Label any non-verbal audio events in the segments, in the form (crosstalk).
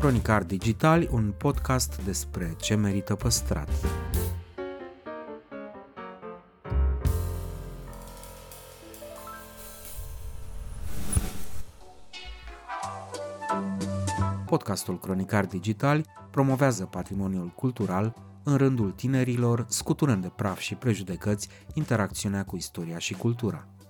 Cronicar Digitali, un podcast despre ce merită păstrat. Podcastul Cronicar Digitali promovează patrimoniul cultural în rândul tinerilor, scuturând de praf și prejudecăți interacțiunea cu istoria și cultura.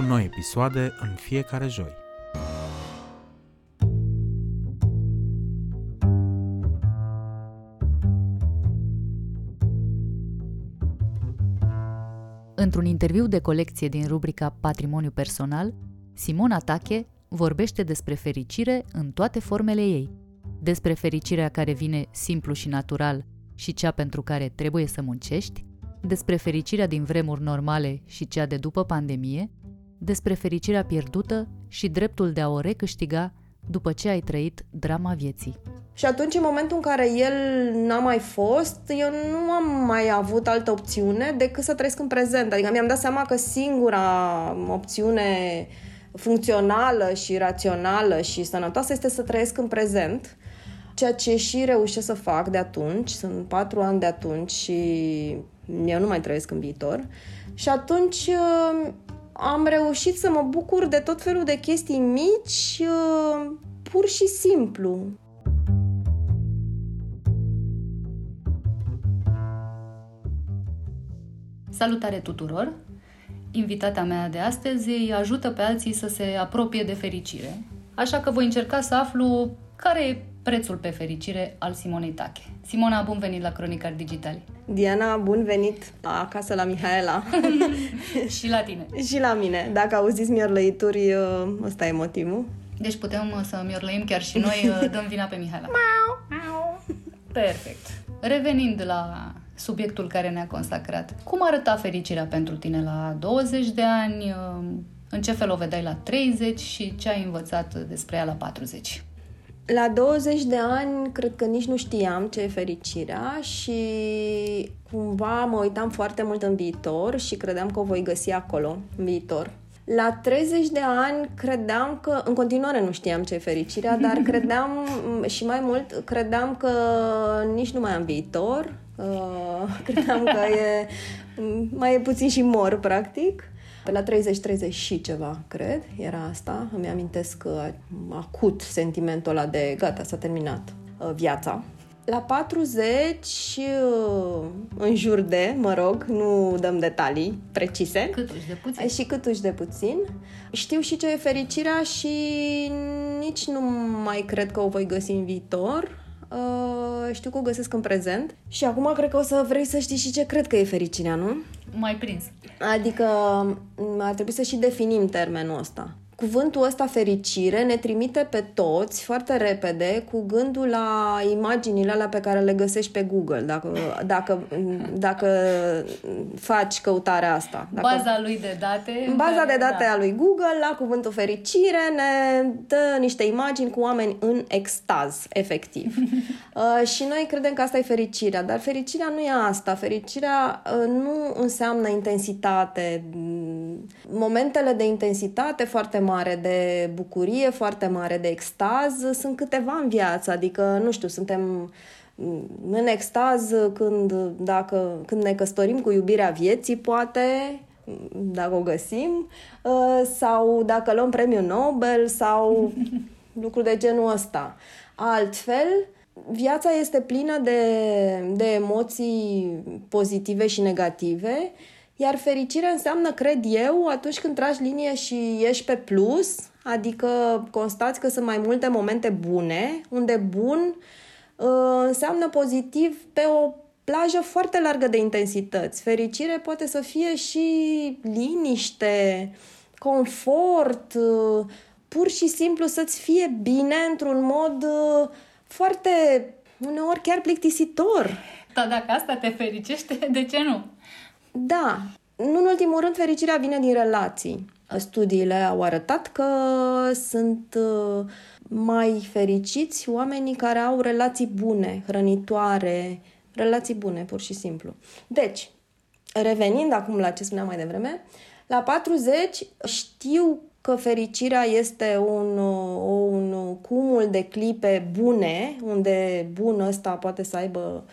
cu noi episoade în fiecare joi. Într-un interviu de colecție din rubrica Patrimoniu personal, Simona Tache vorbește despre fericire în toate formele ei, despre fericirea care vine simplu și natural și cea pentru care trebuie să muncești, despre fericirea din vremuri normale și cea de după pandemie, despre fericirea pierdută și dreptul de a o recâștiga după ce ai trăit drama vieții. Și atunci, în momentul în care el n-a mai fost, eu nu am mai avut altă opțiune decât să trăiesc în prezent. Adică mi-am dat seama că singura opțiune funcțională și rațională și sănătoasă este să trăiesc în prezent, ceea ce și reușesc să fac de atunci, sunt patru ani de atunci și eu nu mai trăiesc în viitor. Și atunci am reușit să mă bucur de tot felul de chestii mici, uh, pur și simplu. Salutare tuturor! Invitata mea de astăzi îi ajută pe alții să se apropie de fericire, așa că voi încerca să aflu care e prețul pe fericire al Simonei Tache. Simona, bun venit la Cronicar Digitali! Diana, bun venit acasă la Mihaela. (laughs) și la tine. și la mine. Dacă auziți miorlăituri, uh, ăsta e motivul. Deci putem uh, să miorlăim chiar și noi, uh, dăm vina pe Mihaela. (laughs) Perfect. Revenind la subiectul care ne-a consacrat. Cum arăta fericirea pentru tine la 20 de ani? În ce fel o vedeai la 30 și ce ai învățat despre ea la 40? La 20 de ani, cred că nici nu știam ce e fericirea și cumva mă uitam foarte mult în viitor și credeam că o voi găsi acolo, în viitor. La 30 de ani credeam că, în continuare nu știam ce e fericirea, dar (laughs) credeam și mai mult, credeam că nici nu mai am viitor, uh, (laughs) credeam că e, mai e puțin și mor, practic. Pe la 30-30 și ceva, cred, era asta. Îmi amintesc că acut sentimentul ăla de gata, s-a terminat uh, viața. La 40, uh, în jur de, mă rog, nu dăm detalii precise. Câtuși de puțin. Și câtuși de puțin. Știu și ce e fericirea și nici nu mai cred că o voi găsi în viitor. Uh, știu că o găsesc în prezent. Și acum cred că o să vrei să știi și ce cred că e fericirea, nu? Mai prins. Adică ar trebui să și definim termenul ăsta cuvântul ăsta fericire ne trimite pe toți foarte repede cu gândul la imaginile alea pe care le găsești pe Google, dacă, dacă, dacă faci căutarea asta. Dacă, baza lui de date. Baza de date da. a lui Google, la cuvântul fericire, ne dă niște imagini cu oameni în extaz, efectiv. (laughs) uh, și noi credem că asta e fericirea, dar fericirea nu e asta. Fericirea uh, nu înseamnă intensitate. Momentele de intensitate foarte mare, de bucurie foarte mare, de extaz, sunt câteva în viață, adică, nu știu, suntem în extaz când, dacă, când ne căsătorim cu iubirea vieții, poate, dacă o găsim, uh, sau dacă luăm premiul Nobel sau (laughs) lucruri de genul ăsta. Altfel, viața este plină de, de emoții pozitive și negative iar fericirea înseamnă, cred eu, atunci când tragi linie și ești pe plus, adică constați că sunt mai multe momente bune, unde bun uh, înseamnă pozitiv pe o plajă foarte largă de intensități. Fericire poate să fie și liniște, confort, uh, pur și simplu să-ți fie bine într-un mod uh, foarte, uneori chiar plictisitor. Da, dacă asta te fericește, de ce nu? Da. Nu în ultimul rând, fericirea vine din relații. Studiile au arătat că sunt uh, mai fericiți oamenii care au relații bune, hrănitoare, relații bune, pur și simplu. Deci, revenind acum la ce spuneam mai devreme, la 40 știu că fericirea este un, un cumul de clipe bune, unde bun ăsta poate să aibă uh,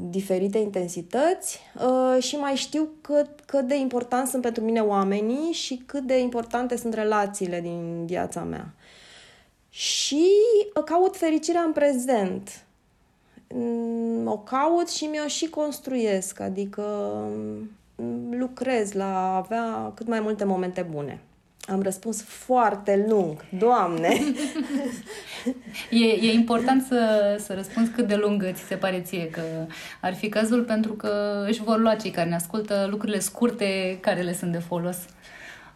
diferite intensități uh, și mai știu cât, cât de important sunt pentru mine oamenii și cât de importante sunt relațiile din viața mea. Și caut fericirea în prezent. Mm, o caut și mi-o și construiesc, adică mm, lucrez la a avea cât mai multe momente bune. Am răspuns foarte lung, Doamne! (laughs) e, e important să, să răspunzi cât de lung ți se pare ție că ar fi cazul, pentru că își vor lua cei care ne ascultă lucrurile scurte care le sunt de folos.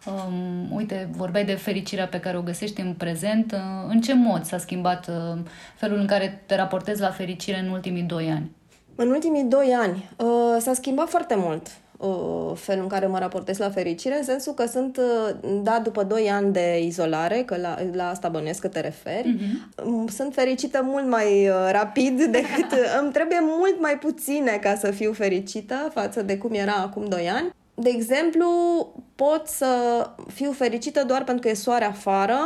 Um, uite, vorbeai de fericirea pe care o găsești în prezent. Uh, în ce mod s-a schimbat uh, felul în care te raportezi la fericire în ultimii doi ani? În ultimii doi ani uh, s-a schimbat foarte mult uh, felul în care mă raportez la fericire, în sensul că sunt, uh, da, după doi ani de izolare, că la, la asta bănuiesc că te referi, uh-huh. sunt fericită mult mai uh, rapid (laughs) decât... îmi trebuie mult mai puține ca să fiu fericită față de cum era acum doi ani de exemplu, pot să fiu fericită doar pentru că e soare afară,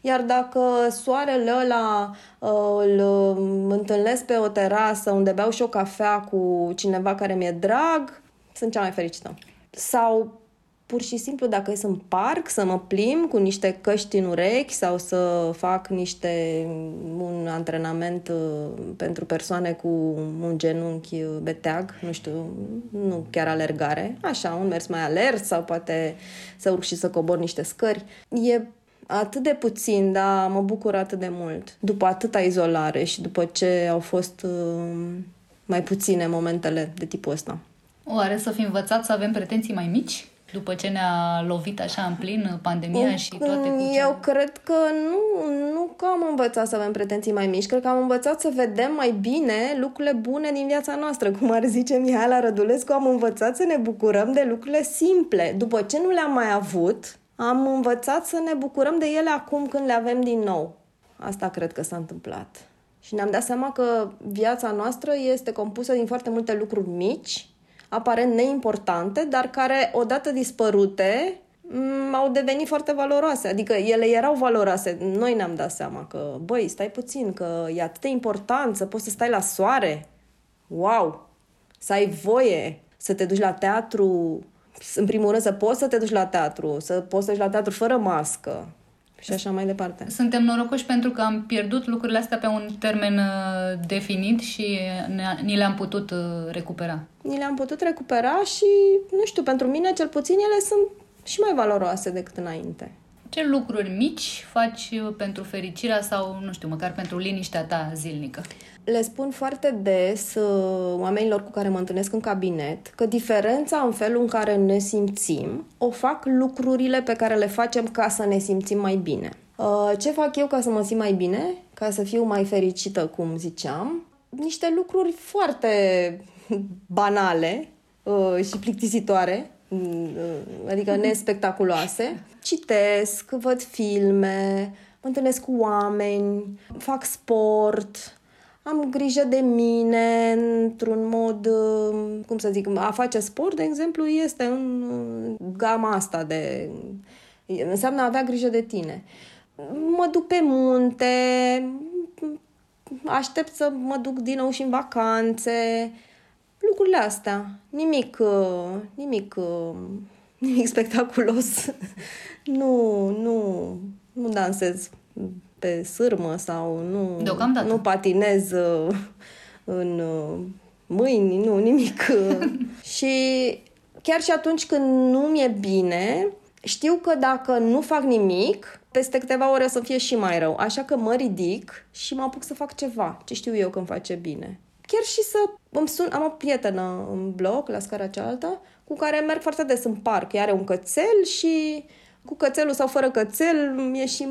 iar dacă soarele ăla uh, îl întâlnesc pe o terasă unde beau și o cafea cu cineva care mi-e drag, sunt cea mai fericită. Sau pur și simplu dacă ies în parc să mă plim cu niște căști în urechi sau să fac niște un antrenament uh, pentru persoane cu un genunchi beteag, nu știu, nu chiar alergare, așa, un mers mai alert sau poate să urc și să cobor niște scări. E atât de puțin, dar mă bucur atât de mult. După atâta izolare și după ce au fost uh, mai puține momentele de tipul ăsta. Oare să fi învățat să avem pretenții mai mici? după ce ne-a lovit așa în plin pandemia și toate cu Eu cred că nu, nu că am învățat să avem pretenții mai mici, cred că am învățat să vedem mai bine lucrurile bune din viața noastră. Cum ar zice Mihaela Rădulescu, am învățat să ne bucurăm de lucrurile simple. După ce nu le-am mai avut, am învățat să ne bucurăm de ele acum când le avem din nou. Asta cred că s-a întâmplat. Și ne-am dat seama că viața noastră este compusă din foarte multe lucruri mici, aparent neimportante, dar care, odată dispărute, mm, au devenit foarte valoroase. Adică ele erau valoroase. Noi ne-am dat seama că, băi, stai puțin, că e atât de important să poți să stai la soare. Wow! Să ai voie să te duci la teatru, în primul rând să poți să te duci la teatru, să poți să te duci la teatru fără mască, și așa mai departe. Suntem norocoși pentru că am pierdut lucrurile astea pe un termen uh, definit și ni le-am putut uh, recupera. Ni le-am putut recupera și, nu știu, pentru mine cel puțin ele sunt și mai valoroase decât înainte. Ce lucruri mici faci uh, pentru fericirea sau, nu știu, măcar pentru liniștea ta zilnică? Le spun foarte des uh, oamenilor cu care mă întâlnesc în cabinet că diferența în felul în care ne simțim o fac lucrurile pe care le facem ca să ne simțim mai bine. Uh, ce fac eu ca să mă simt mai bine, ca să fiu mai fericită, cum ziceam? Niște lucruri foarte (laughs) banale și plictisitoare, adică (laughs) nespectaculoase. Citesc, văd filme, mă întâlnesc cu oameni, fac sport, am grijă de mine într-un mod, cum să zic, a face sport, de exemplu, este în gama asta de... înseamnă a avea grijă de tine. Mă duc pe munte, aștept să mă duc din nou și în vacanțe, lucrurile astea. Nimic, nimic, nimic (laughs) spectaculos. nu, nu, nu dansez pe sârmă sau nu, Deocamdată. nu patinez uh, în uh, mâini, nu, nimic. (laughs) și chiar și atunci când nu mi-e bine, știu că dacă nu fac nimic, peste câteva ore o să fie și mai rău. Așa că mă ridic și mă apuc să fac ceva, ce știu eu când face bine. Chiar și să îmi sun, am o prietenă în bloc, la scara cealaltă, cu care merg foarte des în parc. Ea are un cățel și cu cățelul sau fără cățel ieșim,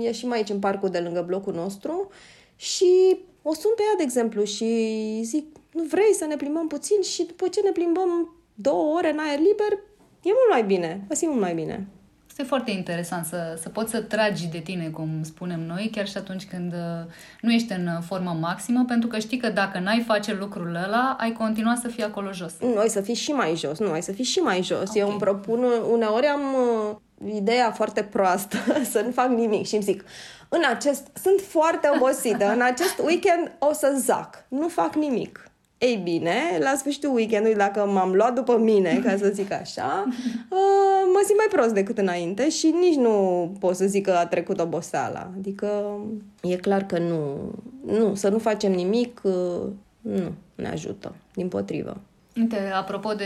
ieșim aici în parcul de lângă blocul nostru și o sun pe ea, de exemplu, și zic, nu vrei să ne plimbăm puțin și după ce ne plimbăm două ore în aer liber, e mult mai bine, mă simt mult mai bine. Este foarte interesant să, să poți să tragi de tine, cum spunem noi, chiar și atunci când uh, nu ești în formă maximă, pentru că știi că dacă n-ai face lucrul ăla, ai continua să fii acolo jos. Nu, ai să fii și mai jos, nu, ai să fii și mai jos. Okay. Eu îmi propun, uneori am uh, ideea foarte proastă (laughs) să nu fac nimic și îmi zic, în acest, sunt foarte obosită, în acest weekend o să zac, nu fac nimic. Ei bine, la sfârșitul weekendului, dacă m-am luat după mine, ca să zic așa, (laughs) uh, mă simt mai prost decât înainte și nici nu pot să zic că a trecut oboseala. Adică e clar că nu, nu să nu facem nimic, uh, nu ne ajută, din potrivă. Uite, apropo de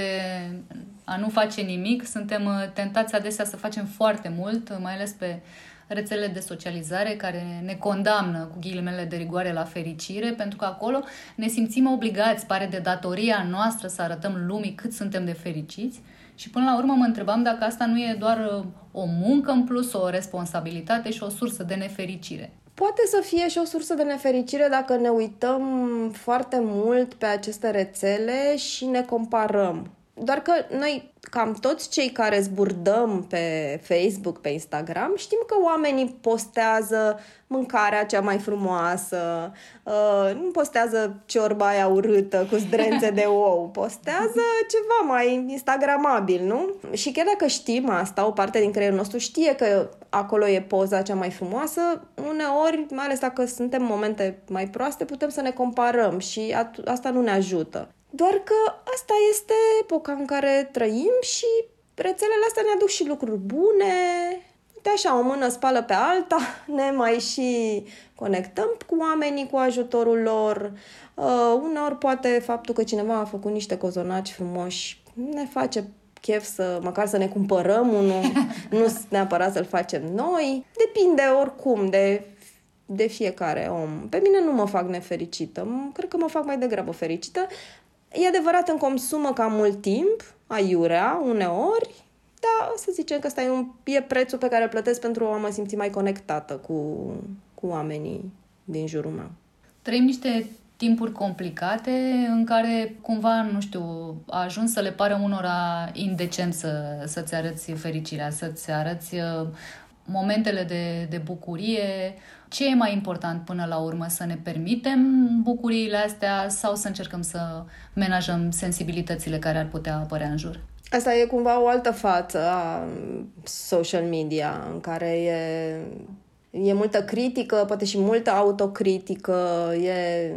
a nu face nimic, suntem uh, tentați adesea să facem foarte mult, mai ales pe rețelele de socializare care ne condamnă cu ghilimele de rigoare la fericire, pentru că acolo ne simțim obligați, pare de datoria noastră să arătăm lumii cât suntem de fericiți. Și până la urmă mă întrebam dacă asta nu e doar uh, o muncă în plus, o responsabilitate și o sursă de nefericire. Poate să fie și o sursă de nefericire dacă ne uităm foarte mult pe aceste rețele și ne comparăm. Doar că noi, cam toți cei care zburdăm pe Facebook, pe Instagram, știm că oamenii postează mâncarea cea mai frumoasă, uh, nu postează ciorba aia urâtă cu zdrențe de (laughs) ou, postează ceva mai instagramabil, nu? Și chiar dacă știm asta, o parte din creierul nostru știe că acolo e poza cea mai frumoasă, uneori, mai ales dacă suntem momente mai proaste, putem să ne comparăm și asta nu ne ajută. Doar că asta este epoca în care trăim și rețelele astea ne aduc și lucruri bune. De așa, o mână spală pe alta, (laughs) ne mai și conectăm cu oamenii cu ajutorul lor. Uh, uneori poate faptul că cineva a făcut niște cozonaci frumoși ne face chef să măcar să ne cumpărăm unul, (laughs) nu neapărat să-l facem noi. Depinde oricum de de fiecare om. Pe mine nu mă fac nefericită, cred că mă fac mai degrabă fericită, E adevărat, în consumă cam mult timp, aiurea, uneori, dar să zicem că ăsta e, un, e prețul pe care îl plătesc pentru a mă simți mai conectată cu, cu oamenii din jurul meu. Trăim niște timpuri complicate în care cumva, nu știu, a ajuns să le pare unora indecent să, să-ți arăți fericirea, să-ți arăți uh, momentele de, de bucurie, ce e mai important până la urmă? Să ne permitem bucuriile astea sau să încercăm să menajăm sensibilitățile care ar putea apărea în jur? Asta e cumva o altă față a social media în care e, e multă critică, poate și multă autocritică, e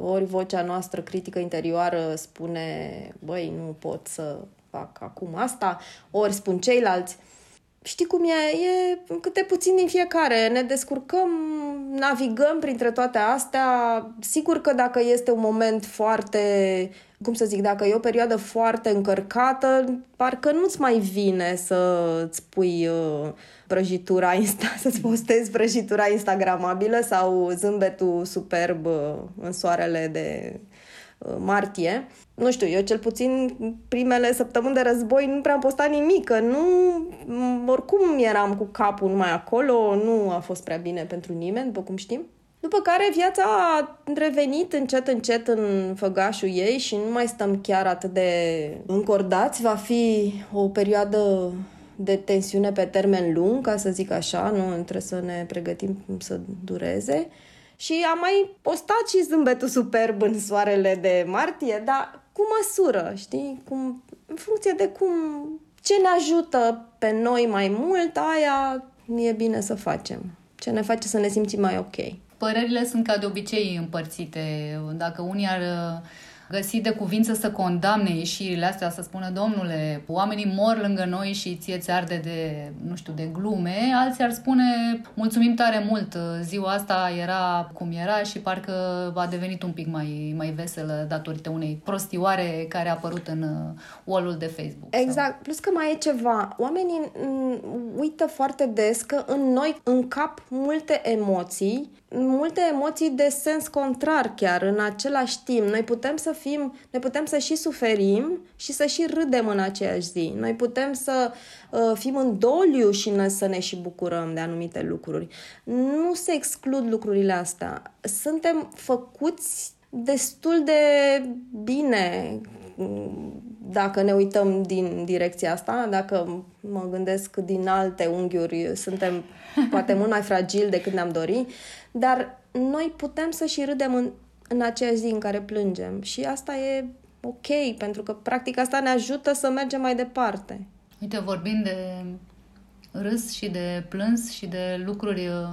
ori vocea noastră critică interioară spune băi, nu pot să fac acum asta, ori spun ceilalți știi cum e, e câte puțin din fiecare. Ne descurcăm, navigăm printre toate astea. Sigur că dacă este un moment foarte, cum să zic, dacă e o perioadă foarte încărcată, parcă nu-ți mai vine să-ți pui uh, prăjitura Insta, (laughs) să-ți postezi prăjitura instagramabilă sau zâmbetul superb uh, în soarele de uh, martie nu știu, eu cel puțin primele săptămâni de război nu prea am postat nimic, că nu, oricum eram cu capul numai acolo, nu a fost prea bine pentru nimeni, după cum știm. După care viața a revenit încet, încet în făgașul ei și nu mai stăm chiar atât de încordați. Va fi o perioadă de tensiune pe termen lung, ca să zic așa, nu trebuie să ne pregătim să dureze. Și am mai postat și zâmbetul superb în soarele de martie, dar cu măsură, știi? Cum, în funcție de cum, ce ne ajută pe noi mai mult, aia e bine să facem. Ce ne face să ne simțim mai ok. Părerile sunt ca de obicei împărțite. Dacă unii ar găsi de cuvință să condamne ieșirile astea, să spună, domnule, oamenii mor lângă noi și ție ți arde de, nu știu, de glume, alții ar spune, mulțumim tare mult, ziua asta era cum era și parcă a devenit un pic mai, mai veselă datorită unei prostioare care a apărut în uh, wall de Facebook. Exact, sau... plus că mai e ceva, oamenii uită foarte des că în noi încap multe emoții multe emoții de sens contrar chiar în același timp. Noi putem să fim, noi putem să și suferim și să și râdem în aceeași zi. Noi putem să uh, fim în doliu și ne, să ne și bucurăm de anumite lucruri. Nu se exclud lucrurile astea. Suntem făcuți destul de bine dacă ne uităm din direcția asta, dacă mă gândesc din alte unghiuri, suntem poate mult mai fragili decât ne-am dori, dar noi putem să și râdem în, în aceeași zi în care plângem și asta e ok, pentru că practic asta ne ajută să mergem mai departe. Uite, vorbind de râs și de plâns și de lucruri uh,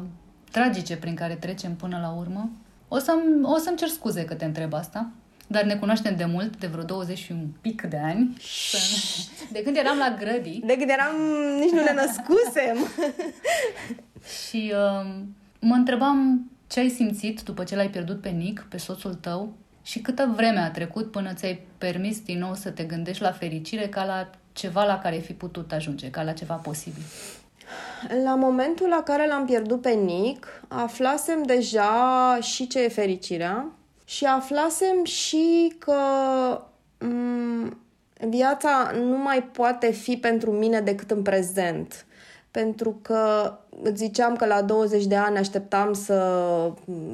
tragice prin care trecem până la urmă, o, să-mi, o să-mi cer scuze că te întreb asta, dar ne cunoaștem de mult, de vreo 20 și un pic de ani. De când eram la grădii. De când eram, nici nu ne născusem. (laughs) și uh, mă întrebam ce ai simțit după ce l-ai pierdut pe Nick, pe soțul tău, și câtă vreme a trecut până ți-ai permis din nou să te gândești la fericire ca la ceva la care ai fi putut ajunge, ca la ceva posibil? La momentul la care l-am pierdut pe Nick, aflasem deja și ce e fericirea și aflasem și că m- mm, viața nu mai poate fi pentru mine decât în prezent. Pentru că ziceam că la 20 de ani așteptam să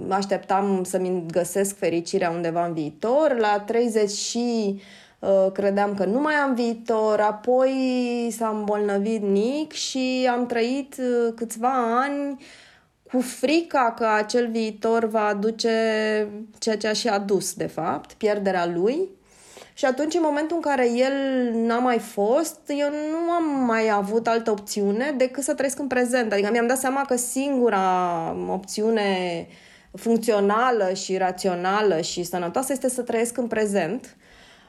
așteptam să-mi găsesc fericirea undeva în viitor, la 30 și Uh, credeam că nu mai am viitor, apoi s-a îmbolnăvit Nick și am trăit uh, câțiva ani cu frica că acel viitor va aduce ceea ce a și adus, de fapt, pierderea lui. Și atunci, în momentul în care el n-a mai fost, eu nu am mai avut altă opțiune decât să trăiesc în prezent. Adică mi-am dat seama că singura opțiune funcțională și rațională și sănătoasă este să trăiesc în prezent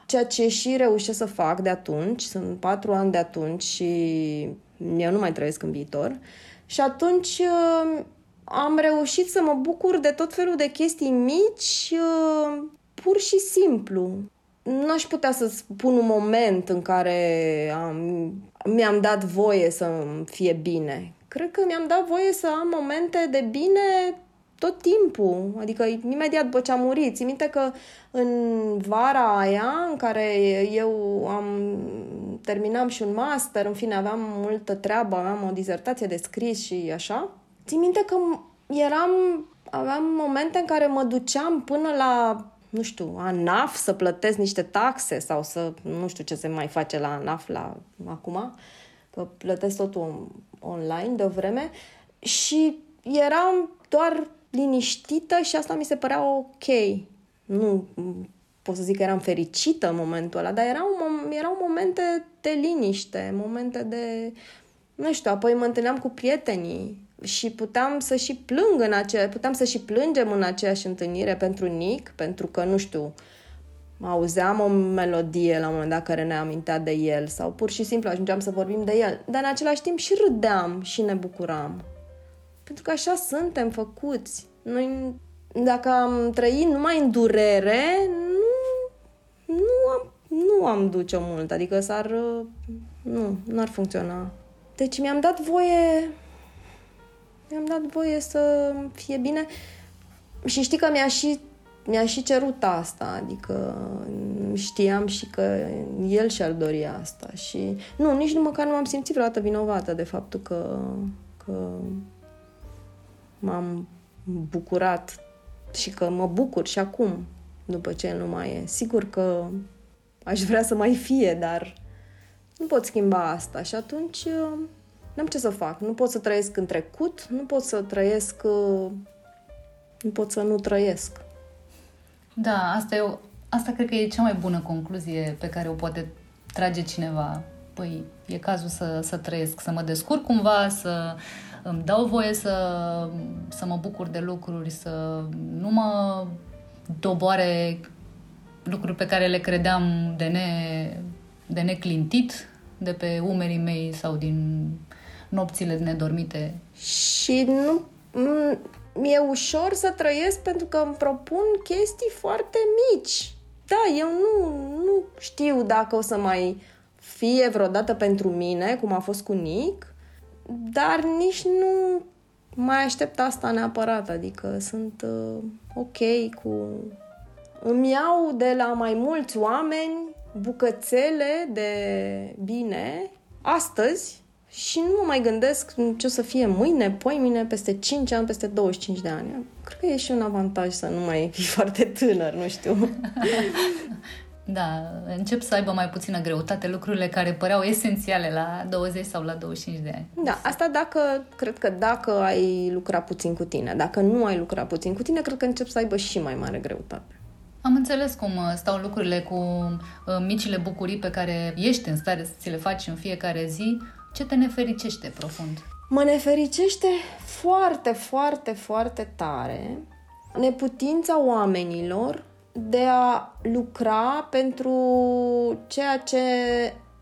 ceea ce și reușesc să fac de atunci, sunt patru ani de atunci și eu nu mai trăiesc în viitor. Și atunci uh, am reușit să mă bucur de tot felul de chestii mici, uh, pur și simplu. Nu aș putea să spun un moment în care am, mi-am dat voie să fie bine. Cred că mi-am dat voie să am momente de bine tot timpul, adică imediat după ce a murit. Țin minte că în vara aia în care eu am terminam și un master, în fine aveam multă treabă, aveam o dizertație de scris și așa, țin minte că eram, aveam momente în care mă duceam până la nu știu, ANAF să plătesc niște taxe sau să, nu știu ce se mai face la ANAF la, acum, că plătesc totul online de o vreme și eram doar liniștită și asta mi se părea ok. Nu pot să zic că eram fericită în momentul ăla, dar erau, erau momente de liniște, momente de... Nu știu, apoi mă întâlneam cu prietenii și puteam să și plâng în acea, puteam să și plângem în aceeași întâlnire pentru Nick, pentru că, nu știu, auzeam o melodie la un moment dat care ne amintea de el sau pur și simplu ajungeam să vorbim de el, dar în același timp și râdeam și ne bucuram. Pentru că așa suntem făcuți. Noi, dacă am trăit numai în durere, nu, nu, am, nu am duce mult. Adică s-ar... Nu, nu ar funcționa. Deci mi-am dat voie... Mi-am dat voie să fie bine și știi că mi-a și mi-a și cerut asta, adică știam și că el și-ar dori asta și nu, nici nu măcar nu am simțit vreodată vinovată de faptul că, că m-am bucurat și că mă bucur și acum, după ce nu mai e. Sigur că aș vrea să mai fie, dar nu pot schimba asta și atunci uh, n-am ce să fac. Nu pot să trăiesc în trecut, nu pot să trăiesc, uh, nu pot să nu trăiesc. Da, asta, e o, asta cred că e cea mai bună concluzie pe care o poate trage cineva. Păi, e cazul să, să trăiesc, să mă descurc cumva, să îmi dau voie să, să mă bucur de lucruri, să nu mă doboare lucruri pe care le credeam de, ne, de neclintit de pe umerii mei sau din nopțile nedormite. Și nu mi-e ușor să trăiesc pentru că îmi propun chestii foarte mici. Da, eu nu, nu știu dacă o să mai fie vreodată pentru mine, cum a fost cu Nick, dar nici nu mai aștept asta neapărat, adică sunt uh, ok cu îmi iau de la mai mulți oameni bucățele de bine astăzi și nu mă mai gândesc ce o să fie mâine, poimine, peste 5 ani, peste 25 de ani. Cred că e și un avantaj să nu mai fii (laughs) foarte tânăr, nu știu. (laughs) Da, încep să aibă mai puțină greutate lucrurile care păreau esențiale la 20 sau la 25 de ani. Da, asta dacă, cred că dacă ai lucrat puțin cu tine. Dacă nu ai lucrat puțin cu tine, cred că încep să aibă și mai mare greutate. Am înțeles cum uh, stau lucrurile cu uh, micile bucurii pe care ești în stare să ți le faci în fiecare zi. Ce te nefericește profund? Mă nefericește foarte, foarte, foarte tare neputința oamenilor de a lucra pentru ceea ce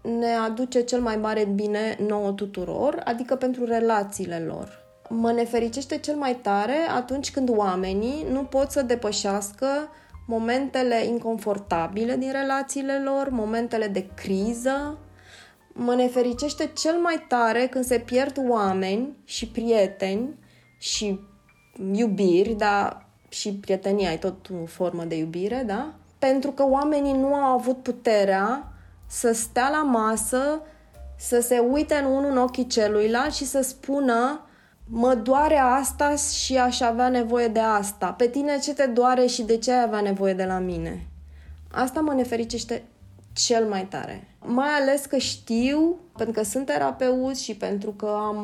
ne aduce cel mai mare bine nouă tuturor, adică pentru relațiile lor. Mă nefericește cel mai tare atunci când oamenii nu pot să depășească momentele inconfortabile din relațiile lor, momentele de criză. Mă nefericește cel mai tare când se pierd oameni și prieteni și iubiri, dar și prietenia e tot o formă de iubire, da? Pentru că oamenii nu au avut puterea să stea la masă, să se uite în unul în ochii celuilalt și să spună mă doare asta și aș avea nevoie de asta. Pe tine ce te doare și de ce ai avea nevoie de la mine? Asta mă nefericește cel mai tare. Mai ales că știu, pentru că sunt terapeut și pentru că am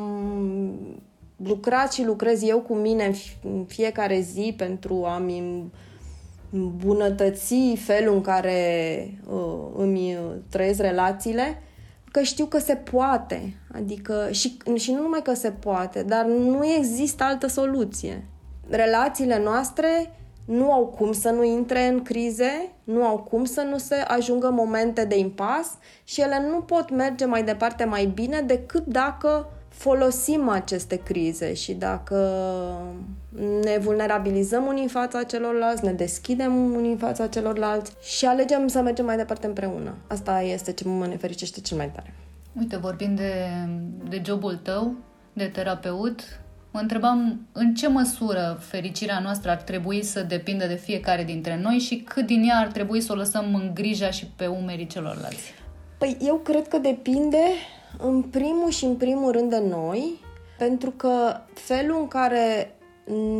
lucrat și lucrez eu cu mine în fiecare zi pentru a-mi îmbunătăți felul în care uh, îmi trăiesc relațiile, că știu că se poate. Adică, și, și nu numai că se poate, dar nu există altă soluție. Relațiile noastre nu au cum să nu intre în crize, nu au cum să nu se ajungă momente de impas și ele nu pot merge mai departe mai bine decât dacă folosim aceste crize și dacă ne vulnerabilizăm unii în fața celorlalți, ne deschidem unii în fața celorlalți și alegem să mergem mai departe împreună. Asta este ce mă nefericește cel mai tare. Uite, vorbind de, de jobul tău, de terapeut, mă întrebam în ce măsură fericirea noastră ar trebui să depindă de fiecare dintre noi și cât din ea ar trebui să o lăsăm în grija și pe umerii celorlalți. Păi eu cred că depinde în primul și în primul rând de noi, pentru că felul în care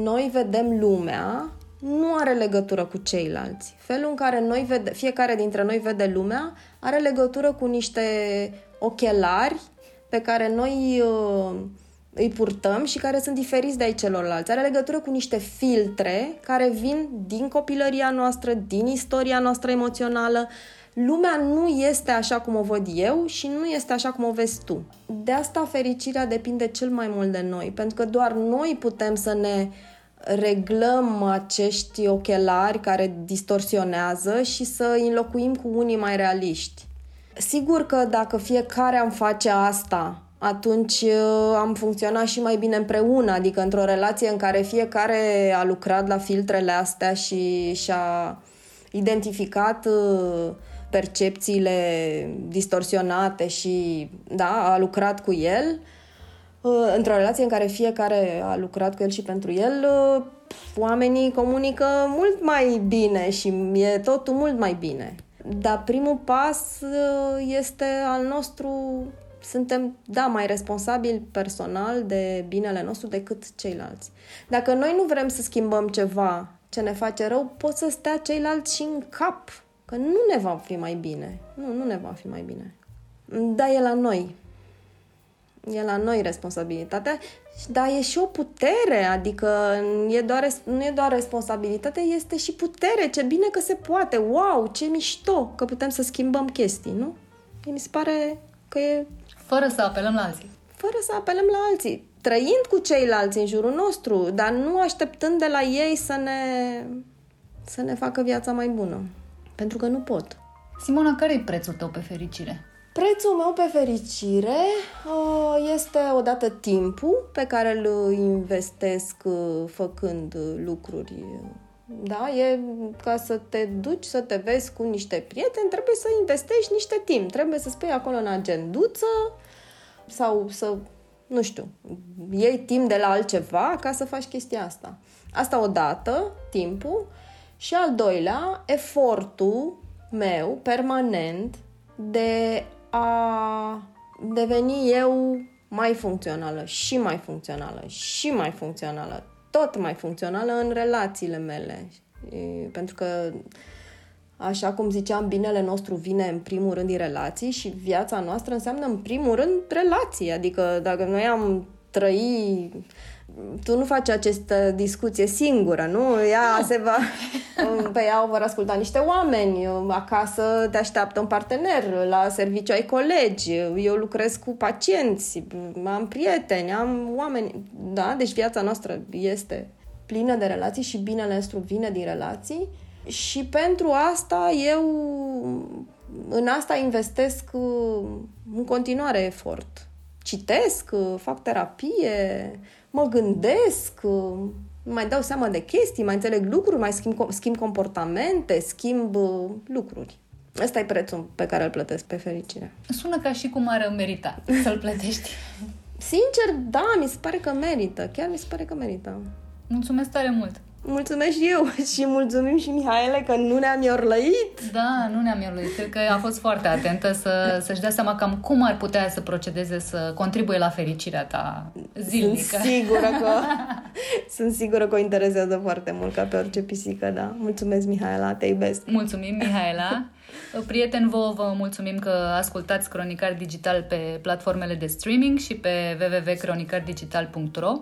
noi vedem lumea nu are legătură cu ceilalți. Felul în care noi vede, fiecare dintre noi vede lumea are legătură cu niște ochelari pe care noi uh, îi purtăm și care sunt diferiți de ai celorlalți. Are legătură cu niște filtre care vin din copilăria noastră, din istoria noastră emoțională, lumea nu este așa cum o văd eu și nu este așa cum o vezi tu. De asta fericirea depinde cel mai mult de noi, pentru că doar noi putem să ne reglăm acești ochelari care distorsionează și să îi înlocuim cu unii mai realiști. Sigur că dacă fiecare am face asta, atunci uh, am funcționat și mai bine împreună, adică într-o relație în care fiecare a lucrat la filtrele astea și și-a identificat uh, percepțiile distorsionate și da, a lucrat cu el uh, într-o relație în care fiecare a lucrat cu el și pentru el, uh, oamenii comunică mult mai bine și e totul mult mai bine. Dar primul pas uh, este al nostru, suntem, da, mai responsabili personal de binele nostru decât ceilalți. Dacă noi nu vrem să schimbăm ceva ce ne face rău, pot să stea ceilalți și în cap Că nu ne va fi mai bine. Nu, nu ne va fi mai bine. Da, e la noi. E la noi responsabilitatea, dar e și o putere, adică e doar, nu e doar responsabilitate, este și putere. Ce bine că se poate. Wow, ce mișto că putem să schimbăm chestii, nu? Mi se pare că e... Fără să apelăm la alții. Fără să apelăm la alții. Trăind cu ceilalți în jurul nostru, dar nu așteptând de la ei să ne, să ne facă viața mai bună pentru că nu pot. Simona, care e prețul tău pe fericire? Prețul meu pe fericire uh, este odată timpul pe care îl investesc uh, făcând lucruri. Da, e ca să te duci să te vezi cu niște prieteni, trebuie să investești niște timp. Trebuie să spui acolo în agenduță sau să, nu știu, iei timp de la altceva ca să faci chestia asta. Asta odată, timpul. Și al doilea, efortul meu permanent de a deveni eu mai funcțională și mai funcțională și mai funcțională, tot mai funcțională în relațiile mele. Pentru că, așa cum ziceam, binele nostru vine în primul rând din relații și viața noastră înseamnă în primul rând relații. Adică dacă noi am trăi tu nu faci această discuție singură, nu? Ea se va... (laughs) Pe ea o vor asculta niște oameni, acasă te așteaptă un partener, la serviciu ai colegi, eu lucrez cu pacienți, am prieteni, am oameni, da? Deci viața noastră este plină de relații și binele nostru vine din relații și pentru asta eu în asta investesc în continuare efort. Citesc, fac terapie, mă gândesc, mai dau seama de chestii, mai înțeleg lucruri, mai schimb, schimb comportamente, schimb uh, lucruri. Ăsta e prețul pe care îl plătesc pe fericire. Sună ca și cum ar merita să-l plătești. Sincer, da, mi se pare că merită. Chiar mi se pare că merită. Mulțumesc tare mult! Mulțumesc și eu (laughs) și mulțumim și Mihaele că nu ne-am iorlăit. Da, nu ne-am iorlăit. Cred că a fost foarte atentă să, să-și dea seama cam cum ar putea să procedeze să contribuie la fericirea ta zilnică. Sunt sigură că, (laughs) sunt sigură că o interesează foarte mult ca pe orice pisică, da. Mulțumesc, Mihaela, te iubesc. Mulțumim, Mihaela. (laughs) Prieten, vă, vă mulțumim că ascultați Cronicar Digital pe platformele de streaming și pe www.cronicardigital.ro.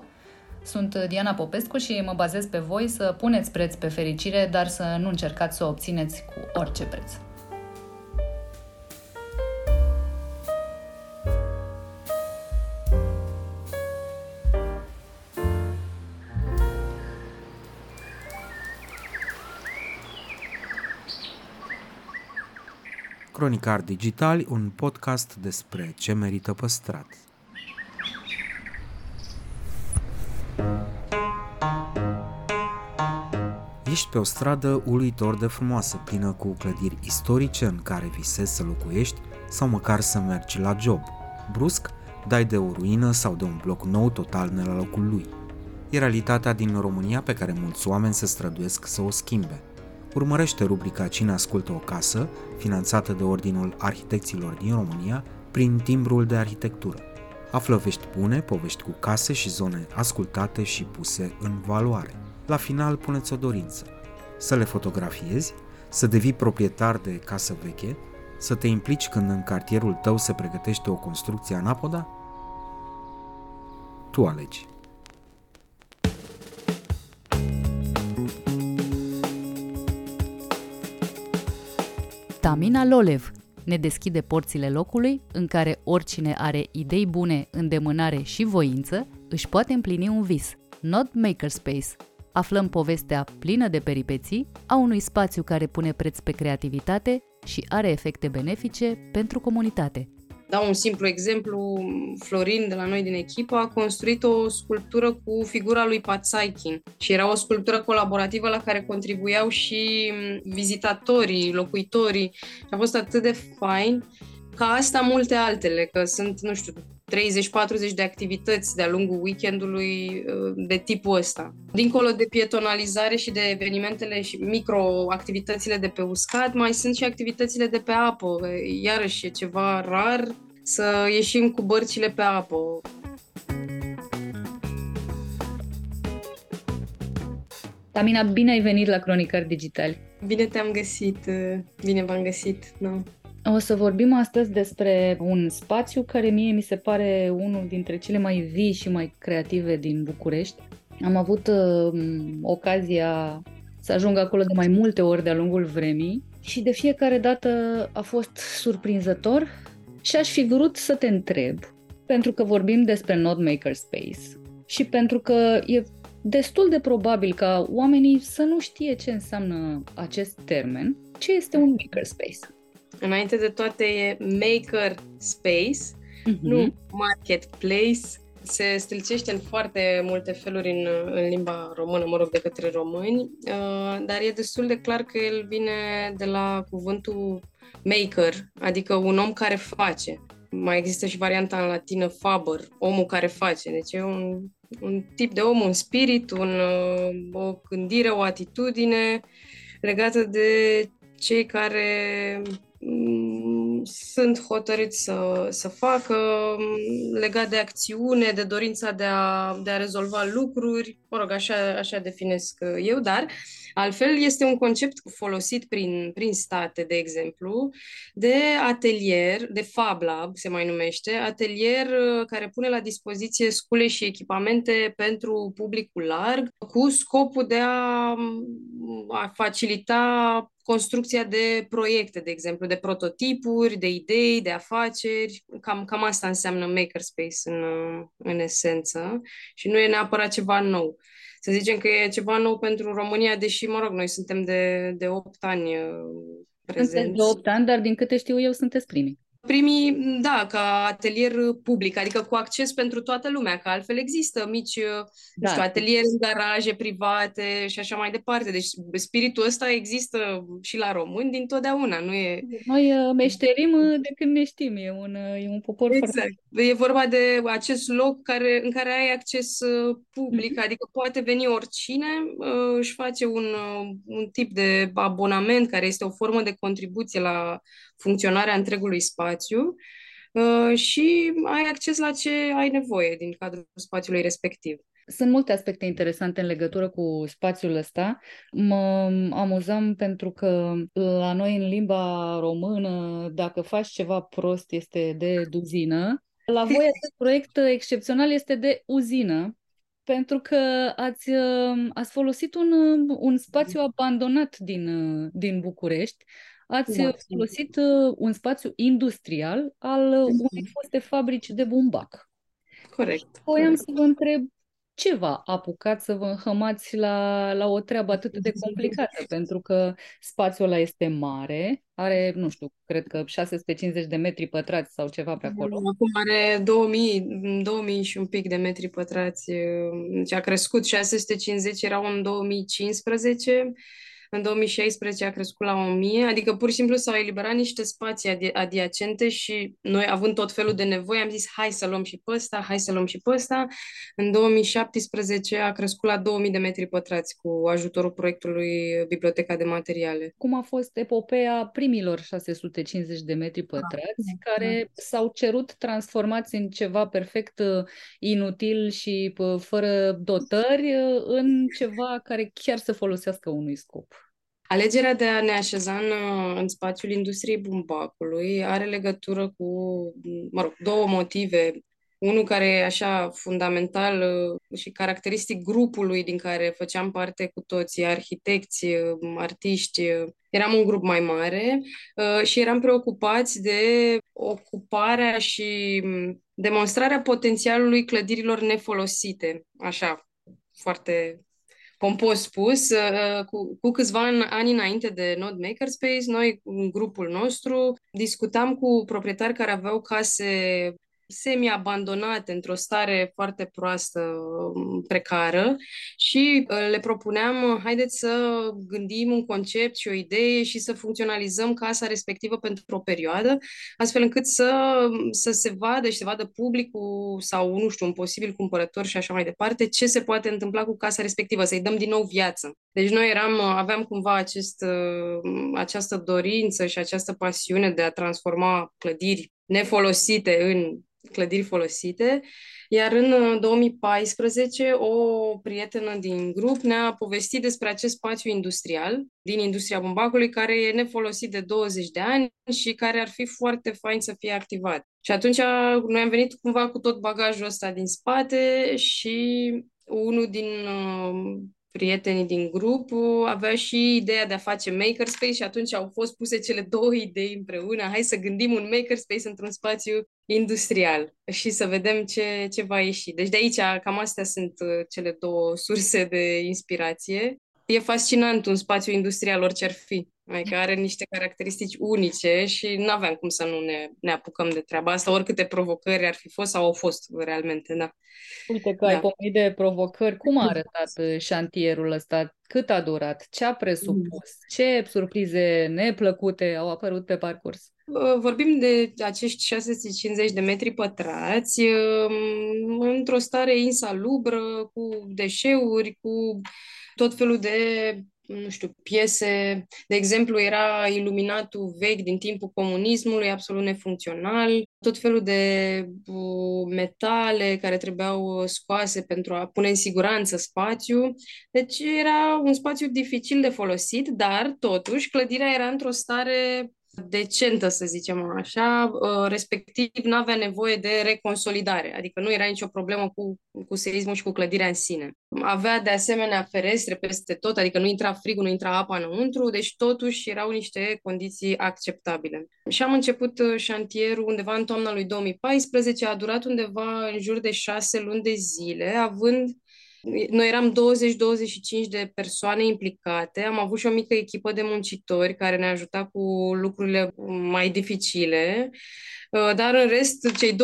Sunt Diana Popescu și mă bazez pe voi să puneți preț pe fericire, dar să nu încercați să o obțineți cu orice preț. Cronicar Digital, un podcast despre ce merită păstrat. Ești pe o stradă uluitor de frumoasă, plină cu clădiri istorice în care visezi să locuiești sau măcar să mergi la job. Brusc, dai de o ruină sau de un bloc nou total ne la locul lui. E realitatea din România pe care mulți oameni se străduiesc să o schimbe. Urmărește rubrica Cine ascultă o casă, finanțată de Ordinul Arhitecților din România, prin timbrul de arhitectură. Află vești bune, povești cu case și zone ascultate și puse în valoare. La final puneți o dorință. Să le fotografiezi, să devii proprietar de casă veche, să te implici când în cartierul tău se pregătește o construcție anapoda? Tu alegi. Tamina Lolev ne deschide porțile locului în care oricine are idei bune, îndemânare și voință își poate împlini un vis. Not Makerspace, aflăm povestea plină de peripeții a unui spațiu care pune preț pe creativitate și are efecte benefice pentru comunitate. Dau un simplu exemplu, Florin de la noi din echipă a construit o sculptură cu figura lui Patsaikin și era o sculptură colaborativă la care contribuiau și vizitatorii, locuitorii. Și a fost atât de fain ca asta multe altele, că sunt, nu știu, 30-40 de activități de-a lungul weekendului uh, de tipul ăsta. Dincolo de pietonalizare și de evenimentele și microactivitățile de pe uscat, mai sunt și activitățile de pe apă. Iarăși e ceva rar să ieșim cu bărcile pe apă. Tamina, bine ai venit la Cronicări Digitali. Bine te-am găsit, uh, bine v-am găsit. No. O să vorbim astăzi despre un spațiu care mie mi se pare unul dintre cele mai vii și mai creative din București. Am avut uh, ocazia să ajung acolo de mai multe ori de-a lungul vremii și de fiecare dată a fost surprinzător și aș fi vrut să te întreb, pentru că vorbim despre Node Makerspace și pentru că e destul de probabil ca oamenii să nu știe ce înseamnă acest termen, ce este un makerspace. Înainte de toate e maker space, uh-huh. nu marketplace. Se stâlcește în foarte multe feluri în, în limba română, mă rog, de către români, uh, dar e destul de clar că el vine de la cuvântul maker, adică un om care face. Mai există și varianta în latină faber, omul care face. Deci e un, un tip de om, un spirit, un, uh, o gândire, o atitudine legată de cei care mm, sunt hotărâți să, să facă, mm, legat de acțiune, de dorința de a, de a rezolva lucruri, mă rog, așa, așa definesc eu, dar altfel este un concept folosit prin, prin state, de exemplu, de atelier, de Fab Lab se mai numește, atelier uh, care pune la dispoziție scule și echipamente pentru publicul larg, cu scopul de a, a facilita construcția de proiecte, de exemplu, de prototipuri, de idei, de afaceri. Cam, cam asta înseamnă makerspace în, în esență și nu e neapărat ceva nou. Să zicem că e ceva nou pentru România, deși, mă rog, noi suntem de, de 8 ani prezenți. Sunteți de 8 ani, dar din câte știu eu, sunteți primii. Primii, da, ca atelier public, adică cu acces pentru toată lumea, că altfel există mici, da. știu, ateliere în garaje private și așa mai departe. Deci spiritul ăsta există și la români din totdeauna, nu e... Noi uh, meșterim uh, de când ne știm, e un, uh, e un popor exact. foarte... E vorba de acest loc care, în care ai acces public, mm-hmm. adică poate veni oricine, își face un, un tip de abonament care este o formă de contribuție la funcționarea întregului spațiu uh, și ai acces la ce ai nevoie din cadrul spațiului respectiv. Sunt multe aspecte interesante în legătură cu spațiul ăsta. Mă amuzăm pentru că la noi în limba română, dacă faci ceva prost, este de duzină. La voi (laughs) acest proiect excepțional este de uzină, pentru că ați, ați folosit un, un spațiu abandonat din, din București, ați da, folosit uh, un spațiu industrial al uh, mhm. unei foste fabrici de bumbac. Corect. Voiam să vă întreb ce v-a apucat să vă înhămați la, la o treabă atât de complicată? (laughs) Pentru că spațiul ăla este mare, are, nu știu, cred că 650 de metri pătrați sau ceva pe acolo. Acum are 2000, 2000 și un pic de metri pătrați. Deci a crescut 650, erau în 2015 în 2016 a crescut la 1000, adică pur și simplu s-au eliberat niște spații adi- adiacente și noi, având tot felul de nevoi, am zis hai să luăm și pe ăsta, hai să luăm și pe ăsta. În 2017 a crescut la 2000 de metri pătrați cu ajutorul proiectului Biblioteca de Materiale. Cum a fost epopeea primilor 650 de metri pătrați, ah, care da. s-au cerut transformați în ceva perfect uh, inutil și uh, fără dotări uh, în ceva care chiar să folosească unui scop? Alegerea de a ne așeza în, în spațiul industriei bumbacului are legătură cu, mă rog, două motive. Unul care e așa fundamental uh, și caracteristic grupului din care făceam parte cu toții, arhitecți, uh, artiști, eram un grup mai mare uh, și eram preocupați de ocuparea și mm, demonstrarea potențialului clădirilor nefolosite, așa, foarte pompos spus, uh, cu, cu câțiva ani înainte de Node Makerspace, noi, în grupul nostru, discutam cu proprietari care aveau case semi-abandonate, într-o stare foarte proastă, um, precară și uh, le propuneam, uh, haideți să gândim un concept și o idee și să funcționalizăm casa respectivă pentru o perioadă, astfel încât să, să se vadă și să vadă publicul sau, nu știu, un posibil cumpărător și așa mai departe, ce se poate întâmpla cu casa respectivă, să-i dăm din nou viață. Deci noi eram, uh, aveam cumva acest, această dorință și această pasiune de a transforma clădiri nefolosite în clădiri folosite, iar în 2014 uh, o prietenă din grup ne-a povestit despre acest spațiu industrial din industria bumbacului care e nefolosit de 20 de ani și care ar fi foarte fain să fie activat. Și atunci noi am venit cumva cu tot bagajul ăsta din spate și unul din uh, prietenii din grup avea și ideea de a face makerspace și atunci au fost puse cele două idei împreună. Hai să gândim un makerspace într-un spațiu industrial și să vedem ce, ce va ieși. Deci de aici cam astea sunt uh, cele două surse de inspirație. E fascinant un spațiu industrial orice ar fi. Adică are niște caracteristici unice și nu aveam cum să nu ne, ne apucăm de treaba asta, oricâte provocări ar fi fost sau au fost realmente, da. Uite că da. ai pomenit de provocări. Cum a arătat uh, șantierul ăsta? Cât a durat? Ce a presupus? Ce surprize neplăcute au apărut pe parcurs? Vorbim de acești 650 de metri pătrați um, într-o stare insalubră, cu deșeuri, cu tot felul de nu știu, piese, de exemplu, era iluminatul vechi din timpul comunismului, absolut nefuncțional, tot felul de metale care trebuiau scoase pentru a pune în siguranță spațiu. Deci era un spațiu dificil de folosit, dar totuși clădirea era într-o stare decentă, să zicem așa, uh, respectiv nu avea nevoie de reconsolidare, adică nu era nicio problemă cu, cu seismul și cu clădirea în sine. Avea de asemenea ferestre peste tot, adică nu intra frigul, nu intra apa înăuntru, deci totuși erau niște condiții acceptabile. Și am început uh, șantierul undeva în toamna lui 2014, a durat undeva în jur de șase luni de zile, având noi eram 20-25 de persoane implicate, am avut și o mică echipă de muncitori care ne ajuta cu lucrurile mai dificile, uh, dar în rest, cei 20-25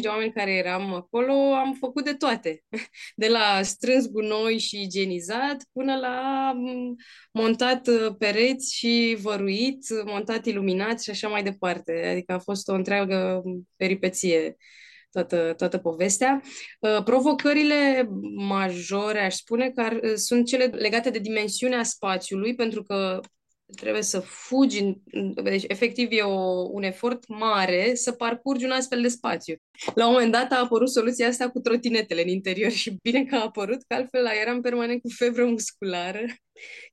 de oameni care eram acolo, am făcut de toate. (laughs) De la strâns gunoi și igienizat până la mm, montat uh, pereți și văruit, montat iluminat și așa mai departe. Adică a fost o întreagă peripeție toată, toată povestea. Uh, provocările majore, aș spune, că sunt cele legate de dimensiunea spațiului, pentru că trebuie să fugi, deci efectiv e o, un efort mare să parcurgi un astfel de spațiu. La un moment dat a apărut soluția asta cu trotinetele în interior și bine că a apărut, că altfel eram permanent cu febră musculară.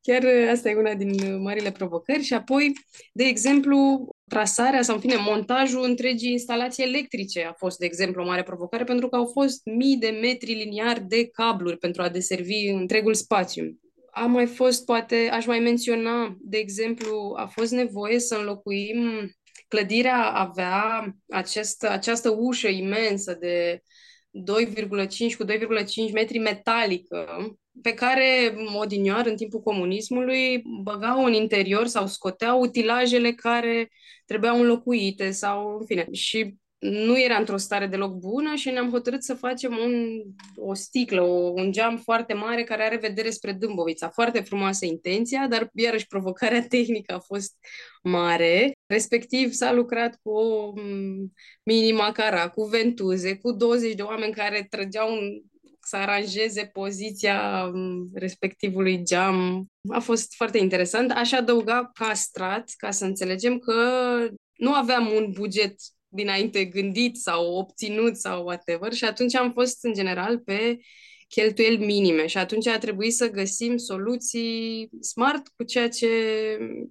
Chiar asta e una din marile provocări. Și apoi, de exemplu, trasarea sau, în fine, montajul întregii instalații electrice a fost, de exemplu, o mare provocare pentru că au fost mii de metri liniari de cabluri pentru a deservi întregul spațiu a mai fost, poate, aș mai menționa, de exemplu, a fost nevoie să înlocuim, clădirea avea acest, această ușă imensă de 2,5 cu 2,5 metri metalică, pe care odinioar în timpul comunismului băgau în interior sau scoteau utilajele care trebuiau înlocuite sau, în fine. Și nu era într-o stare deloc bună și ne-am hotărât să facem un, o sticlă, o, un geam foarte mare care are vedere spre Dâmbovița. Foarte frumoasă intenția, dar iarăși provocarea (laughs) tehnică a fost mare. Respectiv s-a lucrat cu o mini macara, cu ventuze, cu 20 de oameni care trăgeau un, să aranjeze poziția respectivului geam. A fost foarte interesant. Aș adăuga ca strat, ca să înțelegem că nu aveam un buget dinainte gândit sau obținut sau whatever și atunci am fost în general pe cheltuieli minime și atunci a trebuit să găsim soluții smart cu ceea ce,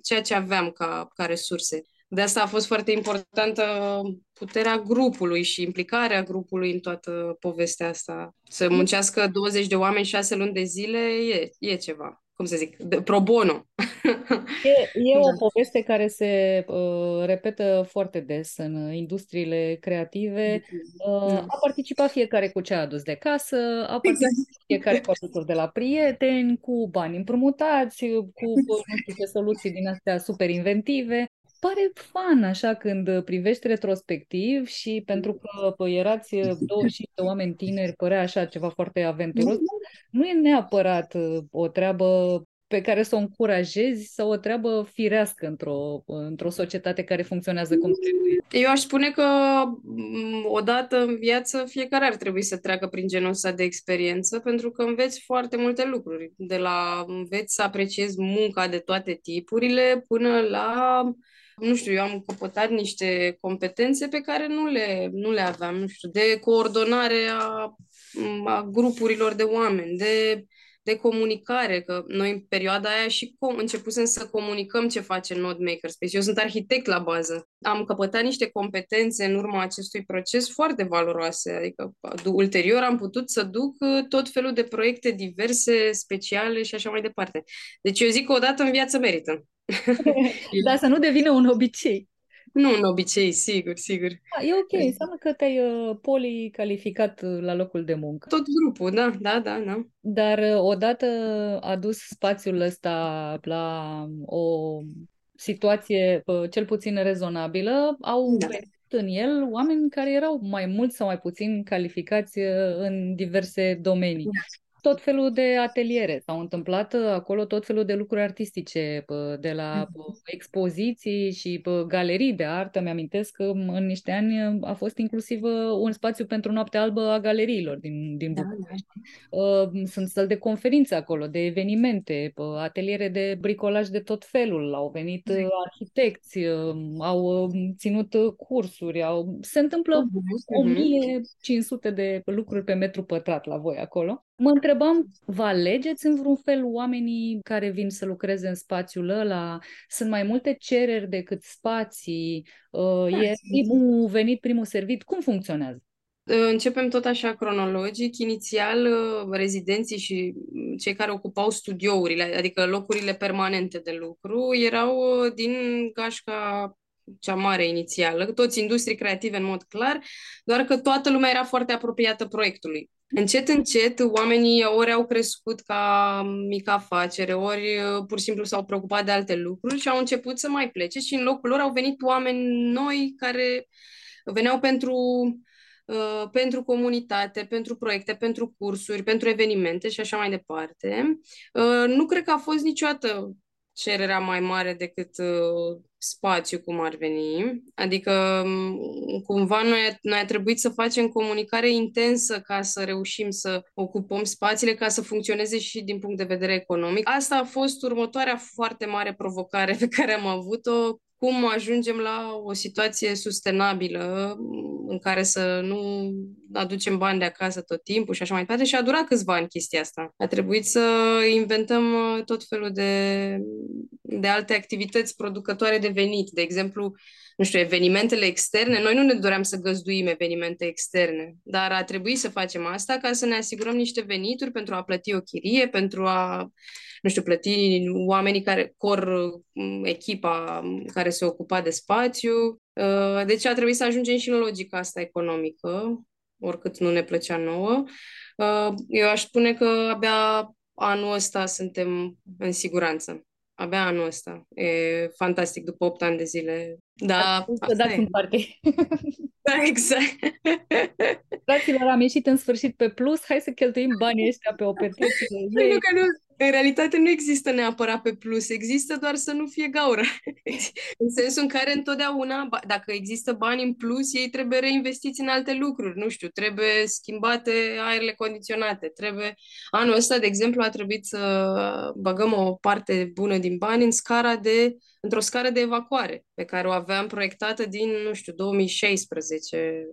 ceea ce aveam ca, ca resurse. De asta a fost foarte importantă puterea grupului și implicarea grupului în toată povestea asta. Să muncească 20 de oameni 6 luni de zile e, e ceva cum să zic, de, pro bono. E, e o da. poveste care se uh, repetă foarte des în industriile creative. Uh, da. a participat fiecare cu ce a adus de casă, a exact. participat exact. fiecare cu ajutor de la prieteni, cu bani împrumutați, cu nu știu ce soluții din astea super inventive pare fan așa când privești retrospectiv și pentru că erați 25 de oameni tineri, părea așa ceva foarte aventuros. Nu e neapărat uh, o treabă pe care să o încurajezi sau o treabă firească într-o, într-o societate care funcționează cum trebuie? Eu aș spune că mm, odată în viață fiecare ar trebui să treacă prin genul ăsta de experiență pentru că înveți foarte multe lucruri. De la înveți să apreciezi munca de toate tipurile până la nu știu, eu am căpătat niște competențe pe care nu le, nu le aveam, nu știu, de coordonare a, a grupurilor de oameni, de, de comunicare, că noi în perioada aia și com- începusem să comunicăm ce face Node Makerspace. Eu sunt arhitect la bază. Am căpătat niște competențe în urma acestui proces foarte valoroase, adică ulterior am putut să duc uh, tot felul de proiecte diverse, speciale și așa mai departe. Deci eu zic că odată în viață merită. (laughs) Dar să nu devină un obicei. Nu un obicei, sigur, sigur. A, e ok, înseamnă că te-ai uh, policalificat uh, la locul de muncă. Tot grupul, da, da, da, da. Dar uh, odată adus spațiul ăsta la o situație cel puțin rezonabilă, au da. venit în el oameni care erau mai mult sau mai puțin calificați în diverse domenii. Da. Tot felul de ateliere, s-au întâmplat uh, acolo tot felul de lucruri artistice, de la mm-hmm. expoziții și galerii de artă. Mi-amintesc că în niște ani uh, a fost inclusiv uh, un spațiu pentru noapte albă a galeriilor din, din da, București. Da. Sunt săli de conferințe acolo, de evenimente, ateliere de bricolaj de tot felul. Au venit exact. arhitecți, au ținut cursuri, au... se întâmplă uh-huh. 1500 de lucruri pe metru pătrat la voi acolo. Mă întrebam, vă alegeți în vreun fel oamenii care vin să lucreze în spațiul ăla? Sunt mai multe cereri decât spații? Uh, da, e primul venit, primul servit? Cum funcționează? Începem tot așa cronologic. Inițial, uh, rezidenții și cei care ocupau studiourile, adică locurile permanente de lucru, erau uh, din gașca cea mare inițială, toți industrii creative în mod clar, doar că toată lumea era foarte apropiată proiectului. Încet, încet, oamenii ori au crescut ca mică afacere, ori uh, pur și simplu s-au preocupat de alte lucruri și au început să mai plece și în locul lor au venit oameni noi care veneau pentru, uh, pentru comunitate, pentru proiecte, pentru cursuri, pentru evenimente și așa mai departe. Uh, nu cred că a fost niciodată cererea mai mare decât uh, spațiu, cum ar veni. Adică, um, cumva, noi, noi a trebuit să facem comunicare intensă ca să reușim să ocupăm spațiile, ca să funcționeze și din punct de vedere economic. Asta a fost următoarea foarte mare provocare (laughs) pe care am avut-o cum ajungem la o situație sustenabilă în care să nu aducem bani de acasă tot timpul și așa mai departe și a durat câțiva ani chestia asta. A trebuit să inventăm tot felul de, de alte activități producătoare de venit. De exemplu, nu știu, evenimentele externe. Noi nu ne doream să găzduim evenimente externe, dar a trebuit să facem asta ca să ne asigurăm niște venituri pentru a plăti o chirie, pentru a nu știu, plăti oamenii care cor mm, echipa care se ocupa de spațiu. Uh, deci a trebuit să ajungem și în logica asta economică, oricât nu ne plăcea nouă. Uh, eu aș spune că abia anul ăsta suntem în siguranță. Abia anul ăsta. E fantastic, după 8 ani de zile. Da, să dați în parte. Da, exact. Fraților, am ieșit în sfârșit pe plus, hai să cheltuim banii ăștia pe o petrecere. Nu, că nu, în realitate nu există neapărat pe plus, există doar să nu fie gaură. (laughs) în sensul în care întotdeauna, dacă există bani în plus, ei trebuie reinvestiți în alte lucruri, nu știu, trebuie schimbate aerele condiționate, trebuie... Anul ăsta, de exemplu, a trebuit să băgăm o parte bună din bani în scara de într-o scară de evacuare pe care o aveam proiectată din, nu știu, 2016,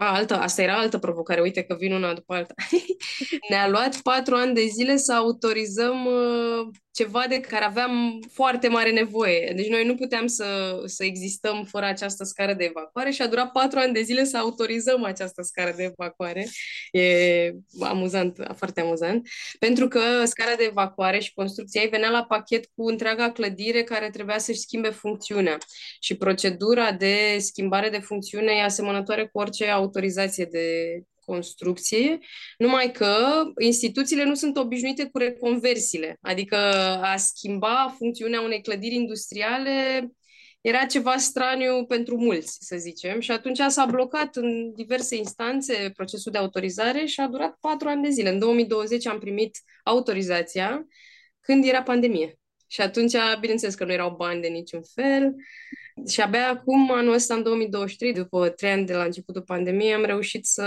a, altă, asta era altă provocare, uite că vin una după alta. (laughs) Ne-a luat patru ani de zile să autorizăm uh, ceva de care aveam foarte mare nevoie. Deci noi nu puteam să, să existăm fără această scară de evacuare și a durat patru ani de zile să autorizăm această scară de evacuare. E amuzant, foarte amuzant. Pentru că scara de evacuare și construcția ei venea la pachet cu întreaga clădire care trebuia să-și schimbe funcțiunea. Și procedura de schimbare de funcțiune e asemănătoare cu orice autorizație de construcție, numai că instituțiile nu sunt obișnuite cu reconversiile, adică a schimba funcțiunea unei clădiri industriale era ceva straniu pentru mulți, să zicem, și atunci s-a blocat în diverse instanțe procesul de autorizare și a durat patru ani de zile. În 2020 am primit autorizația când era pandemie. Și atunci, bineînțeles că nu erau bani de niciun fel. Și abia acum, anul ăsta, în 2023, după trei ani de la începutul pandemiei, am reușit să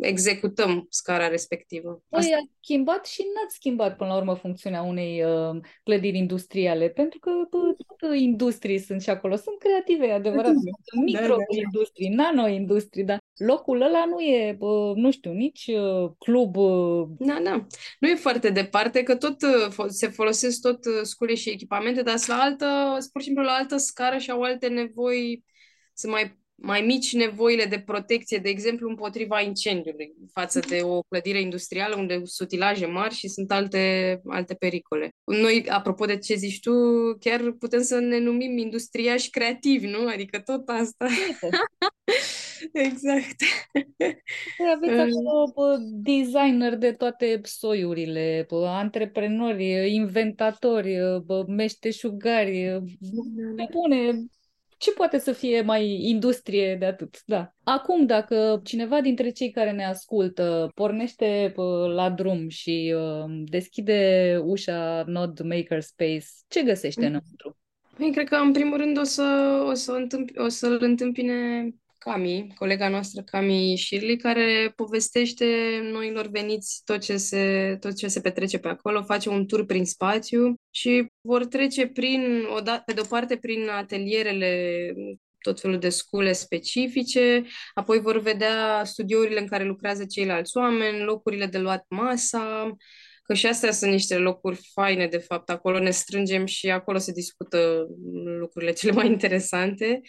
executăm scara respectivă. Păi, Asta... a schimbat și n-ați schimbat, până la urmă, funcțiunea unei uh, clădiri industriale, pentru că bă, toate industrii sunt și acolo. Sunt creative, e adevărat. Da, sunt micro-industrii, da, nano-industrii, dar locul ăla nu e, bă, nu știu, nici uh, club... Uh... Da, da. Nu e foarte departe, că tot uh, se folosesc tot uh, scule și echipamente, dar sunt la altă, pur și simplu la altă scară și au alte nevoi, sunt mai, mai mici nevoile de protecție, de exemplu, împotriva incendiului, față de o clădire industrială unde sunt utilaje mari și sunt alte, alte pericole. Noi, apropo de ce zici tu, chiar putem să ne numim industriași creativi, nu? Adică tot asta. (laughs) (laughs) exact. Păi aveți acolo bă, designer de toate soiurile, bă, antreprenori, inventatori, bă, meșteșugari, bune, ce poate să fie mai industrie de atât? Da. Acum, dacă cineva dintre cei care ne ascultă pornește la drum și uh, deschide ușa Node Makerspace, ce găsește mm. înăuntru? Păi, cred că, în primul rând, o, să, o, să întâmpi, o să-l întâmpine Cami, colega noastră Cami Shirley, care povestește noilor veniți tot ce, se, tot ce se petrece pe acolo, face un tur prin spațiu și vor trece prin, pe de-o parte prin atelierele tot felul de scule specifice, apoi vor vedea studiourile în care lucrează ceilalți oameni, locurile de luat masa, că și astea sunt niște locuri faine, de fapt, acolo ne strângem și acolo se discută lucrurile cele mai interesante.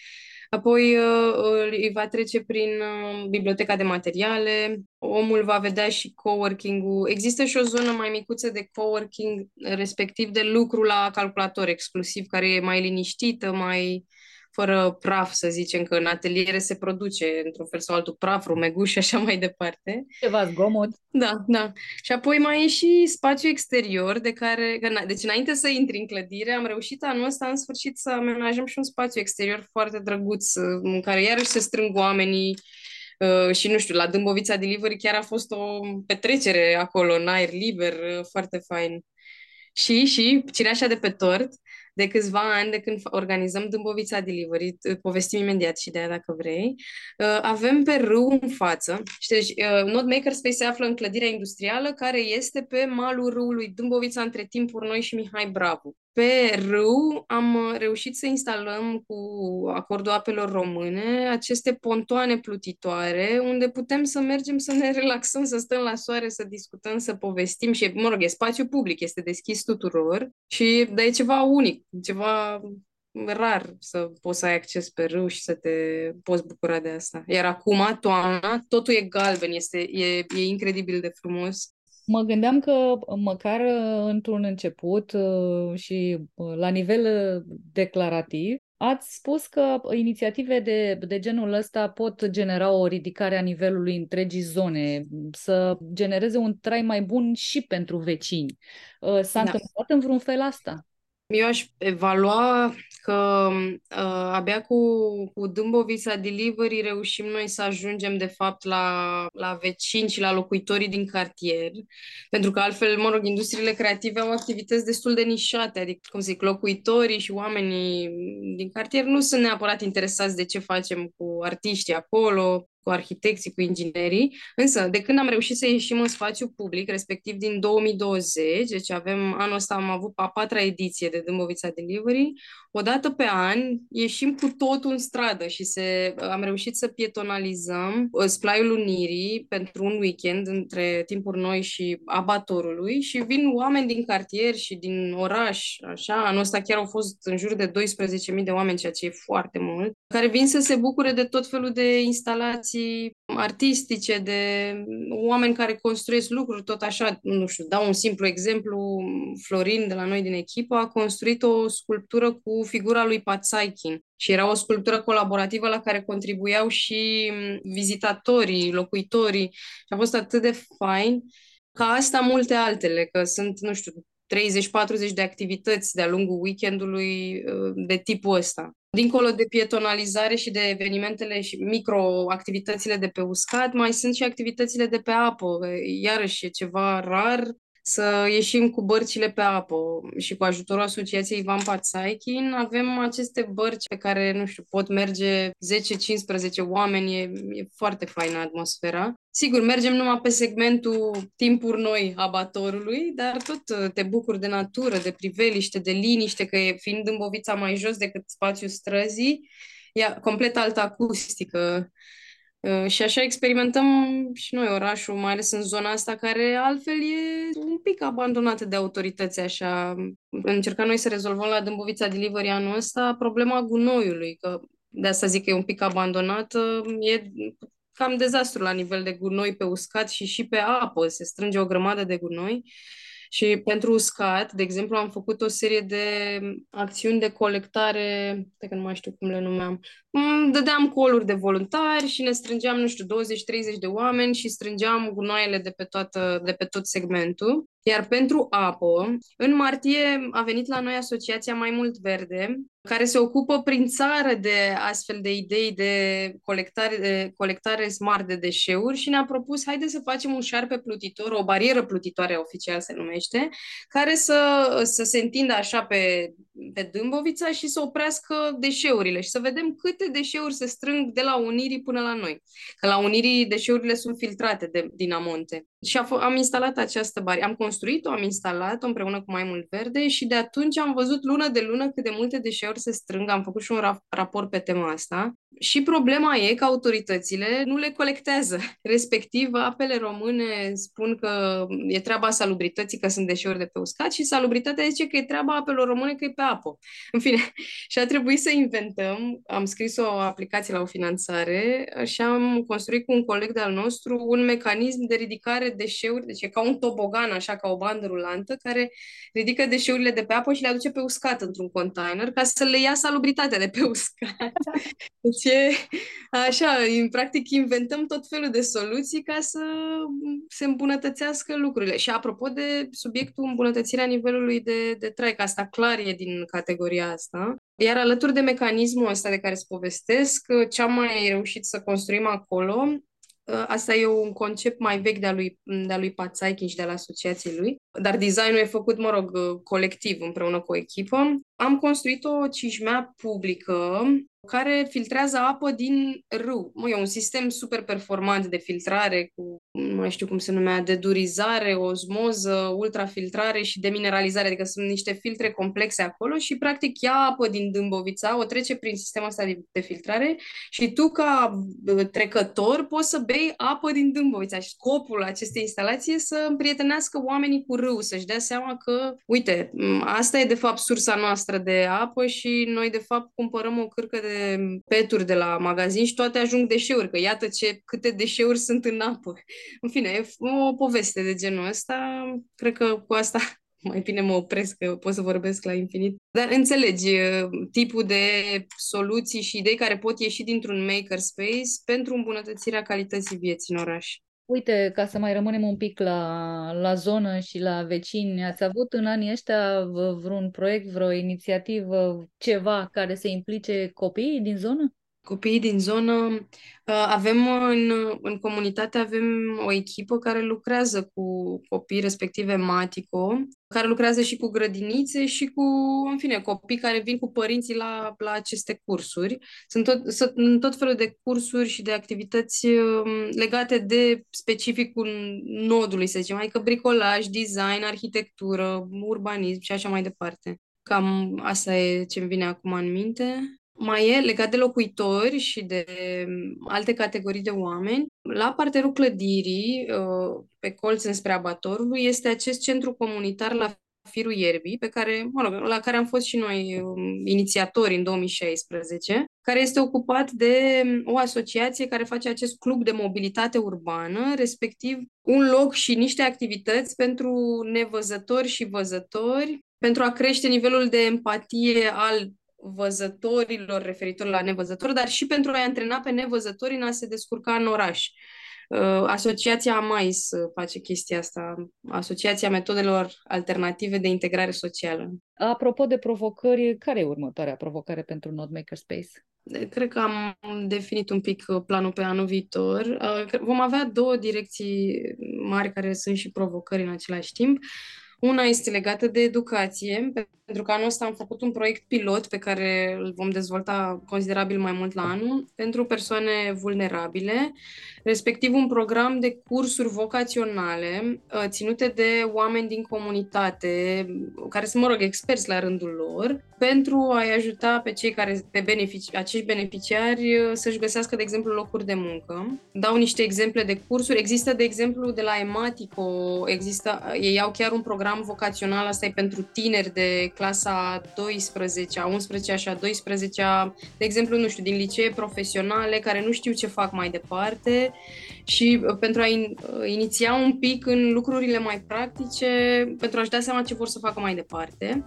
Apoi uh, îi va trece prin uh, biblioteca de materiale, omul va vedea și coworking-ul. Există și o zonă mai micuță de coworking, respectiv de lucru la calculator exclusiv, care e mai liniștită, mai fără praf, să zicem, că în ateliere se produce într-un fel sau altul praf, rumeguș și așa mai departe. Ceva zgomot. Da, da. Și apoi mai e și spațiu exterior, de care, deci înainte să intri în clădire, am reușit anul ăsta în sfârșit să amenajăm și un spațiu exterior foarte drăguț, în care iarăși se strâng oamenii, Uh, și nu știu, la Dâmbovița Delivery chiar a fost o petrecere acolo, în aer liber, uh, foarte fain. Și, și, cireașa de pe tort, de câțiva ani de când organizăm Dâmbovița Delivery, povestim imediat și de aia dacă vrei, uh, avem pe râu în față. Și deci, uh, Node Makerspace se află în clădirea industrială care este pe malul râului Dâmbovița între timpuri noi și Mihai Bravo. Pe râu am reușit să instalăm cu acordul apelor române aceste pontoane plutitoare unde putem să mergem să ne relaxăm, să stăm la soare, să discutăm, să povestim și, mă rog, e spațiu public, este deschis tuturor și de e ceva unic, ceva rar să poți să ai acces pe râu și să te poți bucura de asta. Iar acum, toamna, totul e galben, este, e, e incredibil de frumos. Mă gândeam că măcar uh, într-un început uh, și uh, la nivel declarativ, ați spus că inițiative de, de genul ăsta pot genera o ridicare a nivelului întregii zone, să genereze un trai mai bun și pentru vecini. S-a da. întâmplat în vreun fel asta? Eu aș evalua că uh, abia cu, cu Dâmbovița Delivery reușim noi să ajungem, de fapt, la, la vecini și la locuitorii din cartier, pentru că altfel, mă rog, industriile creative au activități destul de nișate, adică, cum zic, locuitorii și oamenii din cartier nu sunt neapărat interesați de ce facem cu artiștii acolo, cu arhitecții, cu inginerii, însă de când am reușit să ieșim în spațiu public, respectiv din 2020, deci avem, anul ăsta am avut a patra ediție de Dâmbovița Delivery, o dată pe an ieșim cu totul în stradă și se, am reușit să pietonalizăm uh, Splaiul Unirii pentru un weekend între timpuri noi și abatorului și vin oameni din cartier și din oraș, așa, anul ăsta chiar au fost în jur de 12.000 de oameni, ceea ce e foarte mult, care vin să se bucure de tot felul de instalații artistice, de oameni care construiesc lucruri, tot așa, nu știu, dau un simplu exemplu, Florin de la noi din echipă a construit o sculptură cu figura lui Patsaikin și era o sculptură colaborativă la care contribuiau și vizitatorii, locuitorii și a fost atât de fain ca asta multe altele, că sunt, nu știu, 30-40 de activități de-a lungul weekendului uh, de tipul ăsta. Dincolo de pietonalizare și de evenimentele și microactivitățile de pe uscat, mai sunt și activitățile de pe apă. Iarăși e ceva rar să ieșim cu bărcile pe apă și cu ajutorul Asociației Ivan Patsaikin avem aceste bărci pe care, nu știu, pot merge 10-15 oameni, e, e foarte faină atmosfera. Sigur, mergem numai pe segmentul timpuri noi abatorului, dar tot te bucuri de natură, de priveliște, de liniște, că e, fiind în Bovița mai jos decât spațiul străzii, e complet altă acustică. Uh, și așa experimentăm și noi orașul, mai ales în zona asta, care altfel e un pic abandonată de autorități, așa. Încercăm noi să rezolvăm la Dâmbovița Delivery anul ăsta problema gunoiului, că de asta zic că e un pic abandonată, e cam dezastru la nivel de gunoi pe uscat și și pe apă, se strânge o grămadă de gunoi. Și pentru uscat, de exemplu, am făcut o serie de acțiuni de colectare, pe că nu mai știu cum le numeam, Mm, dădeam coluri de voluntari și ne strângeam, nu știu, 20-30 de oameni și strângeam gunoaiele de pe, toată, de pe tot segmentul. Iar pentru apă, în martie a venit la noi Asociația Mai Mult Verde, care se ocupă prin țară de astfel de idei de colectare, de colectare smart de deșeuri și ne-a propus, haide să facem un șarpe plutitor, o barieră plutitoare oficial se numește, care să, să se întindă așa pe, pe Dâmbovița și să oprească deșeurile și să vedem câte deșeuri se strâng de la Unirii până la noi. Că la Unirii deșeurile sunt filtrate de, din amonte. Și am instalat această barieră, am construit-o, am instalat-o împreună cu Mai Mult Verde și de atunci am văzut lună de lună cât de multe deșeuri se strâng. Am făcut și un raport pe tema asta. Și problema e că autoritățile nu le colectează. (laughs) Respectiv, apele române spun că e treaba salubrității că sunt deșeuri de pe uscat și salubritatea zice că e treaba apelor române că e pe apă. (laughs) În fine, și a trebuit să inventăm. Am scris o aplicație la o finanțare și am construit cu un coleg de-al nostru un mecanism de ridicare deșeuri, deci e ca un tobogan, așa ca o bandă rulantă, care ridică deșeurile de pe apă și le aduce pe uscat într-un container ca să le ia salubritatea de pe (laughs) uscat. Deci e așa, în practic inventăm tot felul de soluții ca să se îmbunătățească lucrurile. Și apropo de subiectul îmbunătățirea nivelului de, de trai, că asta clar e din categoria asta, iar alături de mecanismul ăsta de care îți povestesc, ce am mai reușit să construim acolo Ă, asta e un concept mai vechi de-a lui, de-a lui Pațaichin și de la asociației lui, dar designul e făcut, mă rog, colectiv, împreună cu o echipă. Am construit o cișmea publică care filtrează apă din râu. Mă, e un sistem super performant de filtrare cu, nu mai știu cum se numea, dedurizare, osmoză, ultrafiltrare și demineralizare, adică sunt niște filtre complexe acolo și practic ia apă din Dâmbovița, o trece prin sistemul ăsta de, de filtrare și tu ca trecător poți să bei apă din Dâmbovița și scopul acestei instalații e să împrietenească oamenii cu râu, să-și dea seama că, uite, asta e de fapt sursa noastră de apă și noi de fapt cumpărăm o cârcă de peturi de la magazin și toate ajung deșeuri, că iată ce, câte deșeuri sunt în apă. În fine, e o poveste de genul ăsta. Cred că cu asta (laughs) mai bine mă opresc, că pot să vorbesc la infinit. Dar înțelegi tipul de soluții și idei care pot ieși dintr-un makerspace pentru îmbunătățirea calității vieții în oraș. Uite, ca să mai rămânem un pic la, la zonă și la vecini, ați avut în anii ăștia vreun proiect, vreo inițiativă, ceva care să implice copiii din zonă? Copiii din zonă, uh, avem în, în comunitate avem o echipă care lucrează cu copii, respective Matico, care lucrează și cu grădinițe și cu, în fine, copii care vin cu părinții la, la aceste cursuri. Sunt tot, sunt tot felul de cursuri și de activități um, legate de specificul nodului, să zicem, adică bricolaj, design, arhitectură, urbanism și așa mai departe. Cam asta e ce-mi vine acum în minte mai e legat de locuitori și de mm, alte categorii de oameni. La parterul clădirii, uh, pe colț înspre abatorului, este acest centru comunitar la Firul Ierbii, pe care, mă rog, la care am fost și noi um, inițiatori în 2016, care este ocupat de mm, o asociație care face acest club de mobilitate urbană, respectiv un loc și niște activități pentru nevăzători și văzători, pentru a crește nivelul de empatie al văzătorilor referitor la nevăzători, dar și pentru a-i antrena pe nevăzători în a se descurca în oraș. Uh, Asociația AMAIS face chestia asta, Asociația Metodelor Alternative de Integrare Socială. Apropo de provocări, care e următoarea provocare pentru Node Makerspace? Cred că am definit un pic planul pe anul viitor. Uh, vom avea două direcții mari care sunt și provocări în același timp. Una este legată de educație, pentru că anul ăsta am făcut un proiect pilot pe care îl vom dezvolta considerabil mai mult la anul pentru persoane vulnerabile, respectiv un program de cursuri vocaționale uh, ținute de oameni din comunitate, care sunt, mă rog, experți la rândul lor, pentru a-i ajuta pe cei care, pe benefici, acești beneficiari uh, să-și găsească, de exemplu, locuri de muncă. Dau niște exemple de cursuri. Există, de exemplu, de la Ematico, există, ei au chiar un program vocațional, asta e pentru tineri de clasa 12, a 11 și a 12 de exemplu, nu știu, din licee profesionale care nu știu ce fac mai departe și uh, pentru a in, uh, iniția un pic în lucrurile mai practice, pentru a-și da seama ce vor să facă mai departe.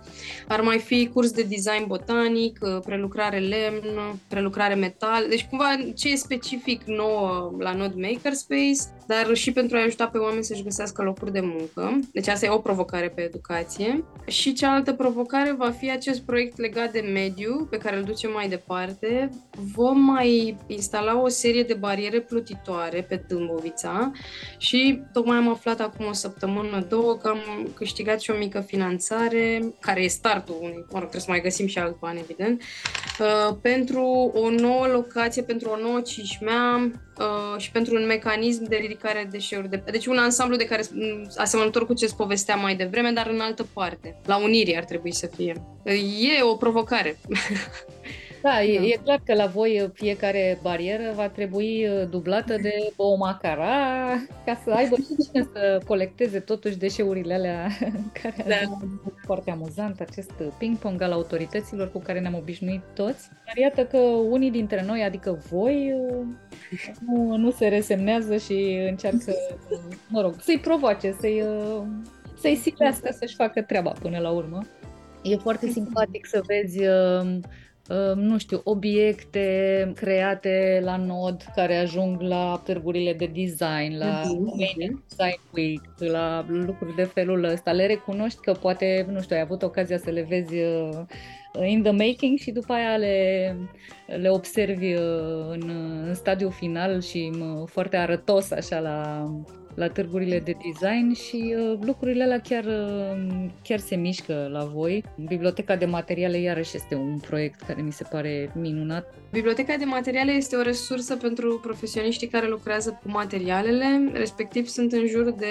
Ar mai fi curs de design botanic, uh, prelucrare lemn, prelucrare metal, deci cumva ce e specific nou la Node Makerspace, dar și pentru a ajuta pe oameni să-și găsească locuri de muncă. Deci asta e o provocare pe educație. Și cealaltă provocare va fi acest proiect legat de mediu, pe care îl ducem mai departe. Vom mai instala o serie de bariere plutitoare pe Dâmbovița și tocmai am aflat acum o săptămână, două, că am câștigat și o mică finanțare, care e startul unui, mă rog, trebuie să mai găsim și alt bani, evident, uh, pentru o nouă locație, pentru o nouă cișmea uh, și pentru un mecanism de ridicare a deșeuri. De... Deci un ansamblu de care asemănător cu ce îți povesteam mai devreme, dar în altă parte. La Unirii ar trebui să fie. E o provocare. (laughs) Da, e, e clar că la voi fiecare barieră va trebui uh, dublată de o macara ca să aibă și cine să colecteze totuși deșeurile alea (laughs) care da. foarte amuzant, acest ping-pong al autorităților cu care ne-am obișnuit toți. Dar iată că unii dintre noi, adică voi, uh, nu, nu se resemnează și încearcă, mă rog, să-i provoace, să-i, uh, să-i silească să-și facă treaba până la urmă. E foarte simpatic să vezi nu știu, obiecte create la Nod care ajung la târgurile de design, la uh-huh. Design Week, la lucruri de felul ăsta. Le recunoști că poate, nu știu, ai avut ocazia să le vezi uh, in the making și după aia le, le observi uh, în, în stadiu final și foarte arătos așa la, la târgurile de design și uh, lucrurile alea chiar, uh, chiar se mișcă la voi. Biblioteca de materiale iarăși este un proiect care mi se pare minunat. Biblioteca de materiale este o resursă pentru profesioniștii care lucrează cu materialele, respectiv sunt în jur de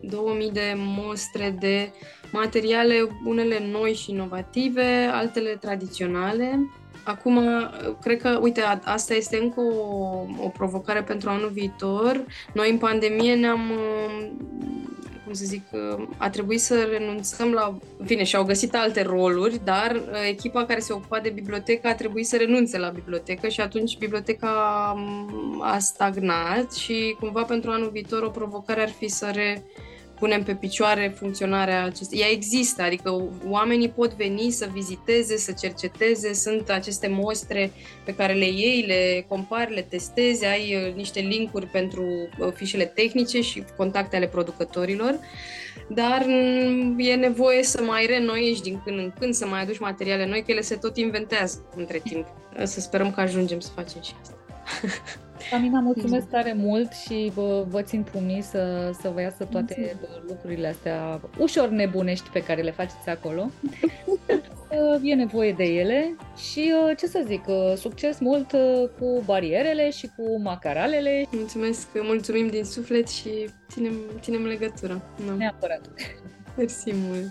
2000 de mostre de materiale, unele noi și inovative, altele tradiționale Acum, cred că, uite, asta este încă o, o provocare pentru anul viitor. Noi, în pandemie, ne-am, cum să zic, a trebuit să renunțăm la... Bine, și-au găsit alte roluri, dar echipa care se ocupa de bibliotecă a trebuit să renunțe la bibliotecă și atunci biblioteca a stagnat și, cumva, pentru anul viitor, o provocare ar fi să re punem pe picioare funcționarea acestei. Ea există, adică oamenii pot veni să viziteze, să cerceteze, sunt aceste mostre pe care le iei, le compari, le testezi, ai uh, niște linkuri pentru uh, fișele tehnice și contacte ale producătorilor, dar mm, e nevoie să mai renoiești din când în când, să mai aduci materiale noi, că ele se tot inventează între timp. Să sperăm că ajungem să facem și asta. (laughs) Amina, mulțumesc tare mult și vă, vă țin promis să, să vă iasă toate mulțumesc. lucrurile astea ușor nebunești pe care le faceți acolo. (laughs) e nevoie de ele și uh, ce să zic, uh, succes mult uh, cu barierele și cu macaralele. Mulțumesc, mulțumim din suflet și ținem, ținem legătura. No. Neapărat. Mersi mult.